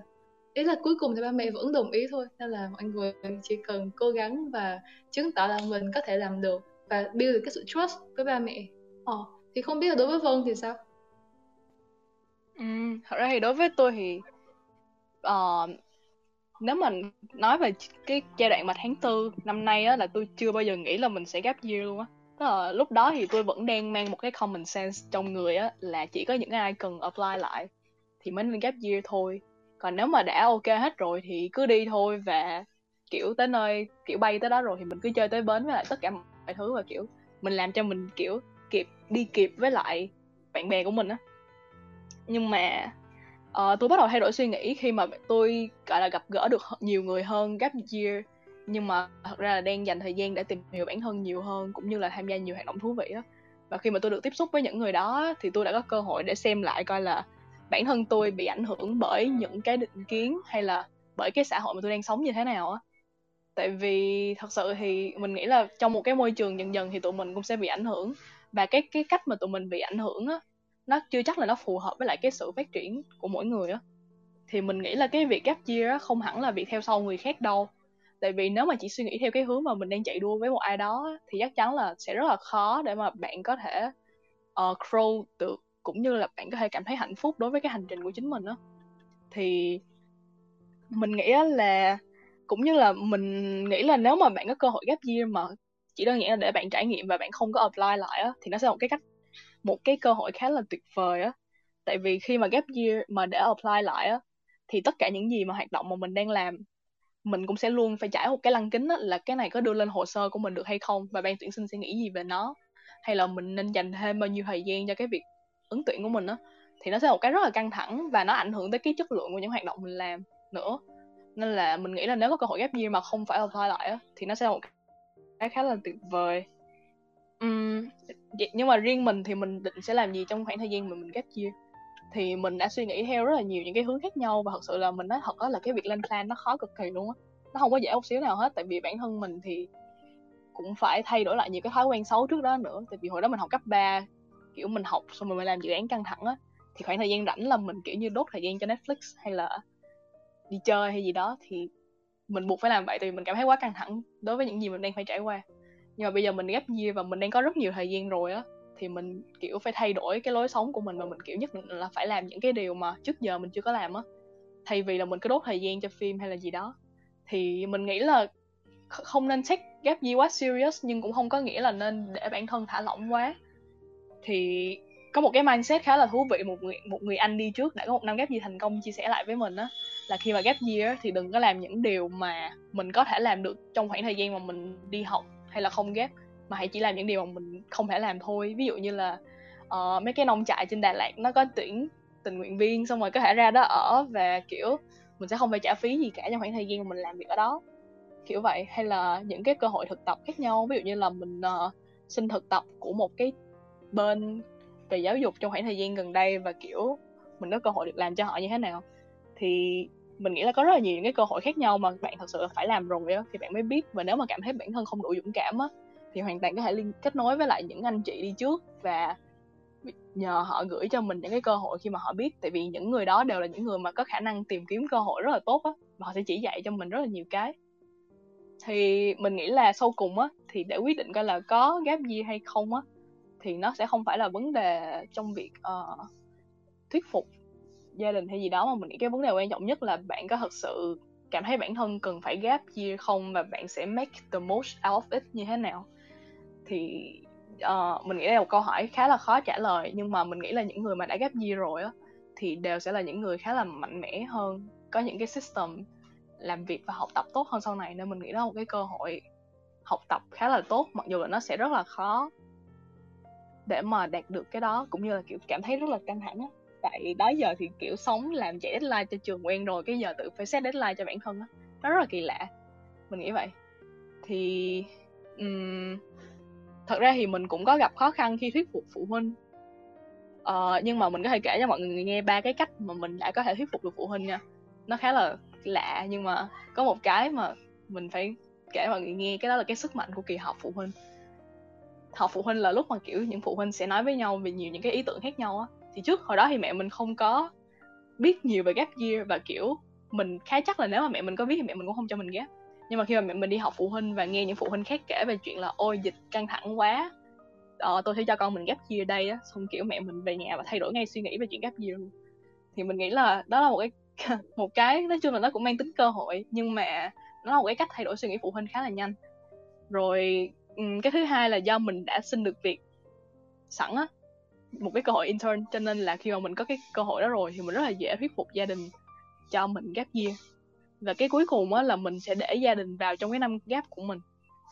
ý là cuối cùng thì ba mẹ vẫn đồng ý thôi nên là mọi người chỉ cần cố gắng và chứng tỏ là mình có thể làm được và build được cái sự trust với ba mẹ. Ờ thì không biết là đối với vân thì sao? Ừ, thật ra thì đối với tôi thì uh, nếu mà nói về cái giai đoạn mà tháng tư năm nay á là tôi chưa bao giờ nghĩ là mình sẽ gap year luôn á. Tức là lúc đó thì tôi vẫn đang mang một cái common sense trong người á là chỉ có những ai cần apply lại thì mới nên gap year thôi còn nếu mà đã ok hết rồi thì cứ đi thôi và kiểu tới nơi kiểu bay tới đó rồi thì mình cứ chơi tới bến với lại tất cả mọi thứ và kiểu mình làm cho mình kiểu kịp đi kịp với lại bạn bè của mình á. Nhưng mà uh, tôi bắt đầu thay đổi suy nghĩ khi mà tôi gọi là gặp gỡ được nhiều người hơn gap year. Nhưng mà thật ra là đang dành thời gian để tìm hiểu bản thân nhiều hơn cũng như là tham gia nhiều hoạt động thú vị á. Và khi mà tôi được tiếp xúc với những người đó thì tôi đã có cơ hội để xem lại coi là bản thân tôi bị ảnh hưởng bởi những cái định kiến hay là bởi cái xã hội mà tôi đang sống như thế nào á. Tại vì thật sự thì mình nghĩ là trong một cái môi trường dần dần thì tụi mình cũng sẽ bị ảnh hưởng. Và cái cái cách mà tụi mình bị ảnh hưởng á nó chưa chắc là nó phù hợp với lại cái sự phát triển của mỗi người á. Thì mình nghĩ là cái việc gap year á không hẳn là việc theo sau người khác đâu. Tại vì nếu mà chỉ suy nghĩ theo cái hướng mà mình đang chạy đua với một ai đó thì chắc chắn là sẽ rất là khó để mà bạn có thể uh, grow được cũng như là bạn có thể cảm thấy hạnh phúc đối với cái hành trình của chính mình đó thì mình nghĩ là cũng như là mình nghĩ là nếu mà bạn có cơ hội gap year mà chỉ đơn giản là để bạn trải nghiệm và bạn không có apply lại á thì nó sẽ là một cái cách một cái cơ hội khá là tuyệt vời á. Tại vì khi mà gap year mà để apply lại á thì tất cả những gì mà hoạt động mà mình đang làm mình cũng sẽ luôn phải trải một cái lăng kính á, là cái này có đưa lên hồ sơ của mình được hay không và ban tuyển sinh sẽ nghĩ gì về nó? Hay là mình nên dành thêm bao nhiêu thời gian cho cái việc ứng tuyển của mình á thì nó sẽ là một cái rất là căng thẳng và nó ảnh hưởng tới cái chất lượng của những hoạt động mình làm nữa. Nên là mình nghĩ là nếu có cơ hội ghép year mà không phải apply lại á thì nó sẽ là một cái khá là tuyệt vời. Uhm, nhưng mà riêng mình thì mình định sẽ làm gì trong khoảng thời gian mà mình ghép year thì mình đã suy nghĩ theo rất là nhiều những cái hướng khác nhau và thật sự là mình nói thật đó là cái việc lên plan nó khó cực kỳ luôn á. Nó không có dễ một xíu nào hết tại vì bản thân mình thì cũng phải thay đổi lại nhiều cái thói quen xấu trước đó nữa. Tại vì hồi đó mình học cấp 3 kiểu, mình học xong rồi mình làm dự án căng thẳng á, thì khoảng thời gian rảnh là mình, kiểu như, đốt thời gian cho Netflix hay là đi chơi hay gì đó, thì mình buộc phải làm vậy tại vì mình cảm thấy quá căng thẳng đối với những gì mình đang phải trải qua. Nhưng mà bây giờ mình ghép year và mình đang có rất nhiều thời gian rồi á, thì mình, kiểu, phải thay đổi cái lối sống của mình và mình, kiểu, nhất định là phải làm những cái điều mà trước giờ mình chưa có làm á. Thay vì là mình cứ đốt thời gian cho phim hay là gì đó, thì mình nghĩ là không nên take gap year quá serious nhưng cũng không có nghĩa là nên để bản thân thả lỏng quá thì có một cái mindset khá là thú vị một người một người anh đi trước đã có một năm ghép gì thành công chia sẻ lại với mình á là khi mà ghép year thì đừng có làm những điều mà mình có thể làm được trong khoảng thời gian mà mình đi học hay là không ghép mà hãy chỉ làm những điều mà mình không thể làm thôi. Ví dụ như là uh, mấy cái nông trại trên Đà Lạt nó có tuyển tình nguyện viên xong rồi có thể ra đó ở và kiểu mình sẽ không phải trả phí gì cả trong khoảng thời gian mà mình làm việc ở đó kiểu vậy. Hay là những cái cơ hội thực tập khác nhau ví dụ như là mình uh, xin thực tập của một cái bên về giáo dục trong khoảng thời gian gần đây và, kiểu, mình có cơ hội được làm cho họ như thế nào, thì mình nghĩ là có rất là nhiều những cái cơ hội khác nhau mà bạn thật sự phải làm rồi á, thì bạn mới biết. Và nếu mà cảm thấy bản thân không đủ dũng cảm á, thì hoàn toàn có thể liên kết nối với lại những anh chị đi trước và nhờ họ gửi cho mình những cái cơ hội khi mà họ biết. Tại vì những người đó đều là những người mà có khả năng tìm kiếm cơ hội rất là tốt á, và họ sẽ chỉ dạy cho mình rất là nhiều cái. Thì mình nghĩ là sau cùng á, thì để quyết định coi là có gap gì hay không á thì nó sẽ không phải là vấn đề trong việc uh, thuyết phục gia đình hay gì đó mà mình nghĩ cái vấn đề quan trọng nhất là bạn có thật sự cảm thấy bản thân cần phải gap year không và bạn sẽ make the most out of it như thế nào. Thì uh, mình nghĩ đây là một câu hỏi khá là khó trả lời nhưng mà mình nghĩ là những người mà đã gap year rồi á thì đều sẽ là những người khá là mạnh mẽ hơn có những cái system làm việc và học tập tốt hơn sau này. Nên mình nghĩ đó là một cái cơ hội học tập khá là tốt mặc dù là nó sẽ rất là khó để mà đạt được cái đó cũng như là kiểu cảm thấy rất là căng thẳng á. Tại đó giờ thì kiểu sống làm chạy deadline cho trường quen rồi cái giờ tự phải set deadline cho bản thân á. Nó rất là kỳ lạ. Mình nghĩ vậy. Thì um, thật ra thì mình cũng có gặp khó khăn khi thuyết phục phụ huynh. Uh, nhưng mà mình có thể kể cho mọi người nghe ba cái cách mà mình đã có thể thuyết phục được phụ huynh nha. Nó khá là lạ nhưng mà có một cái mà mình phải kể mọi người nghe cái đó là cái sức mạnh của kỳ họp phụ huynh họp phụ huynh là lúc mà kiểu những phụ huynh sẽ nói với nhau về nhiều những cái ý tưởng khác nhau á. Thì trước hồi đó thì mẹ mình không có biết nhiều về gap year và kiểu mình khá chắc là nếu mà mẹ mình có biết thì mẹ mình cũng không cho mình ghép nhưng mà khi mà mẹ mình đi học phụ huynh và nghe những phụ huynh khác kể về chuyện là ôi dịch căng thẳng quá ờ, tôi sẽ cho con mình gap year đây á. Xong kiểu mẹ mình về nhà và thay đổi ngay suy nghĩ về chuyện gap year luôn. Thì mình nghĩ là đó là một cái *laughs* một cái nói chung là nó cũng mang tính cơ hội nhưng mà nó là một cái cách thay đổi suy nghĩ phụ huynh khá là nhanh. Rồi Ừ, cái thứ hai là do mình đã xin được việc sẵn á một cái cơ hội intern cho nên là khi mà mình có cái cơ hội đó rồi thì mình rất là dễ thuyết phục gia đình cho mình gap year. Và cái cuối cùng á là mình sẽ để gia đình vào trong cái năm gap của mình.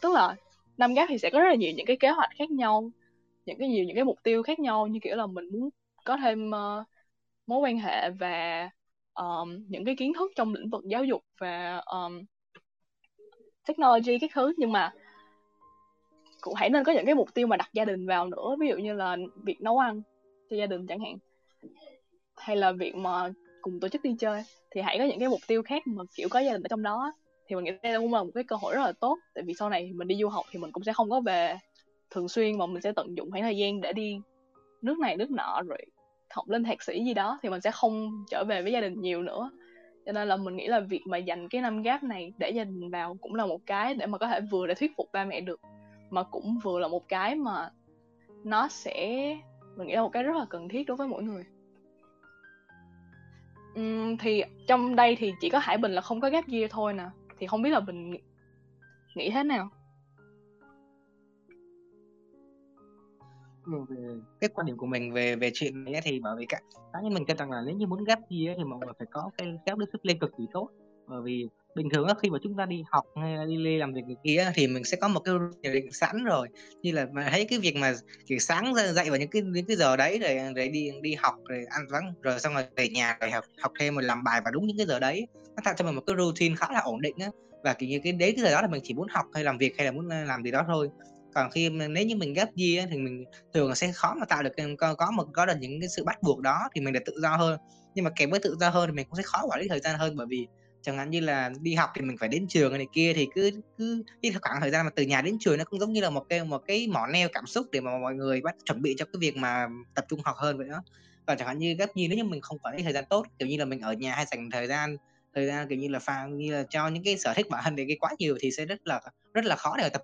Tức là năm gap thì sẽ có rất là nhiều những cái kế hoạch khác nhau những cái nhiều những cái mục tiêu khác nhau như kiểu là mình muốn có thêm uh, mối quan hệ và um, những cái kiến thức trong lĩnh vực giáo dục và um, technology các thứ. Nhưng mà cũng hãy nên có những cái mục tiêu mà đặt gia đình vào nữa, ví dụ như là việc nấu ăn cho gia đình chẳng hạn, hay là việc mà cùng tổ chức đi chơi, thì hãy có những cái mục tiêu khác mà, kiểu, có gia đình ở trong đó thì mình nghĩ đây cũng là một cái cơ hội rất là tốt, tại vì sau này mình đi du học thì mình cũng sẽ không có về thường xuyên mà mình sẽ tận dụng khoảng thời gian để đi nước này, nước nọ, rồi học lên thạc sĩ gì đó, thì mình sẽ không trở về với gia đình nhiều nữa. Cho nên là mình nghĩ là việc mà dành cái năm gap này để gia đình vào cũng là một cái để mà có thể vừa để thuyết phục ba mẹ được mà cũng vừa là một cái mà nó sẽ mình nghĩ là một cái rất là cần thiết đối với mỗi người. Uhm, thì trong đây thì chỉ có hải bình là không có gap year thôi nè thì không biết là bình nghĩ thế nào? Ừ, về cái quan điểm của mình về về chuyện này thì bởi vì cả cá nhân mình cho rằng là nếu như muốn gap year thì mọi người phải có cái self discipline cực kỳ tốt. Bởi vì bình thường khi mà chúng ta đi học hay là đi làm việc kia thì mình sẽ có một cái dự định sẵn rồi. Như là mà thấy cái việc mà chỉ sáng ra dậy vào những cái những cái giờ đấy rồi để đi đi học rồi ăn vắng rồi xong rồi về nhà rồi học học thêm rồi làm bài vào đúng những cái giờ đấy nó tạo cho mình một cái routine khá là ổn định á. Và kiểu như cái đấy cái giờ đó là mình chỉ muốn học hay làm việc hay là muốn à, làm gì đó thôi. Còn khi nếu như mình ghép gì á thì mình thường sẽ khó mà tạo được có, có một có được những cái sự bắt buộc đó thì mình được tự do hơn. Nhưng mà kèm với tự do hơn thì mình cũng sẽ khó quản lý thời gian hơn bởi vì chẳng hạn như là đi học thì mình phải đến trường này kia thì cứ cứ cái khoảng thời gian mà từ nhà đến trường nó cũng giống như là một cái một cái mỏ neo cảm xúc để mà mọi người bắt chuẩn bị cho cái việc mà tập trung học hơn vậy đó. Còn chẳng hạn như gấp như nếu như mình không quản lý thời gian tốt kiểu như là mình ở nhà hay dành thời gian thời gian kiểu như là pha như là cho những cái sở thích bản thân để cái quá nhiều thì sẽ rất là rất là khó để tập.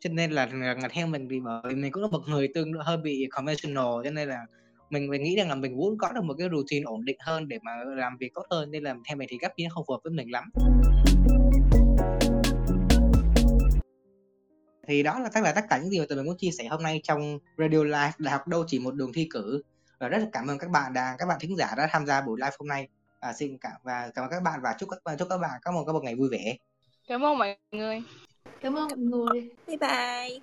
Cho nên là, theo mình thì bởi mình cũng là một người tương đối hơi bị conventional cho nên là mình mình nghĩ rằng là mình muốn có được một cái routine ổn định hơn để mà làm việc tốt hơn nên là theo mình thì gap year không phù hợp với mình lắm. Thì đó là tất là tất cả những gì mà tụi mình muốn chia sẻ hôm nay trong Radio Live Đại học đâu chỉ một đường thi cử. Và rất là cảm ơn các bạn đã các bạn thính giả đã tham gia buổi live hôm nay. Và xin cảm và cảm ơn các bạn và chúc các chúc các bạn có một có một ngày vui vẻ. Cảm ơn mọi người. Cảm ơn mọi người. Bye bye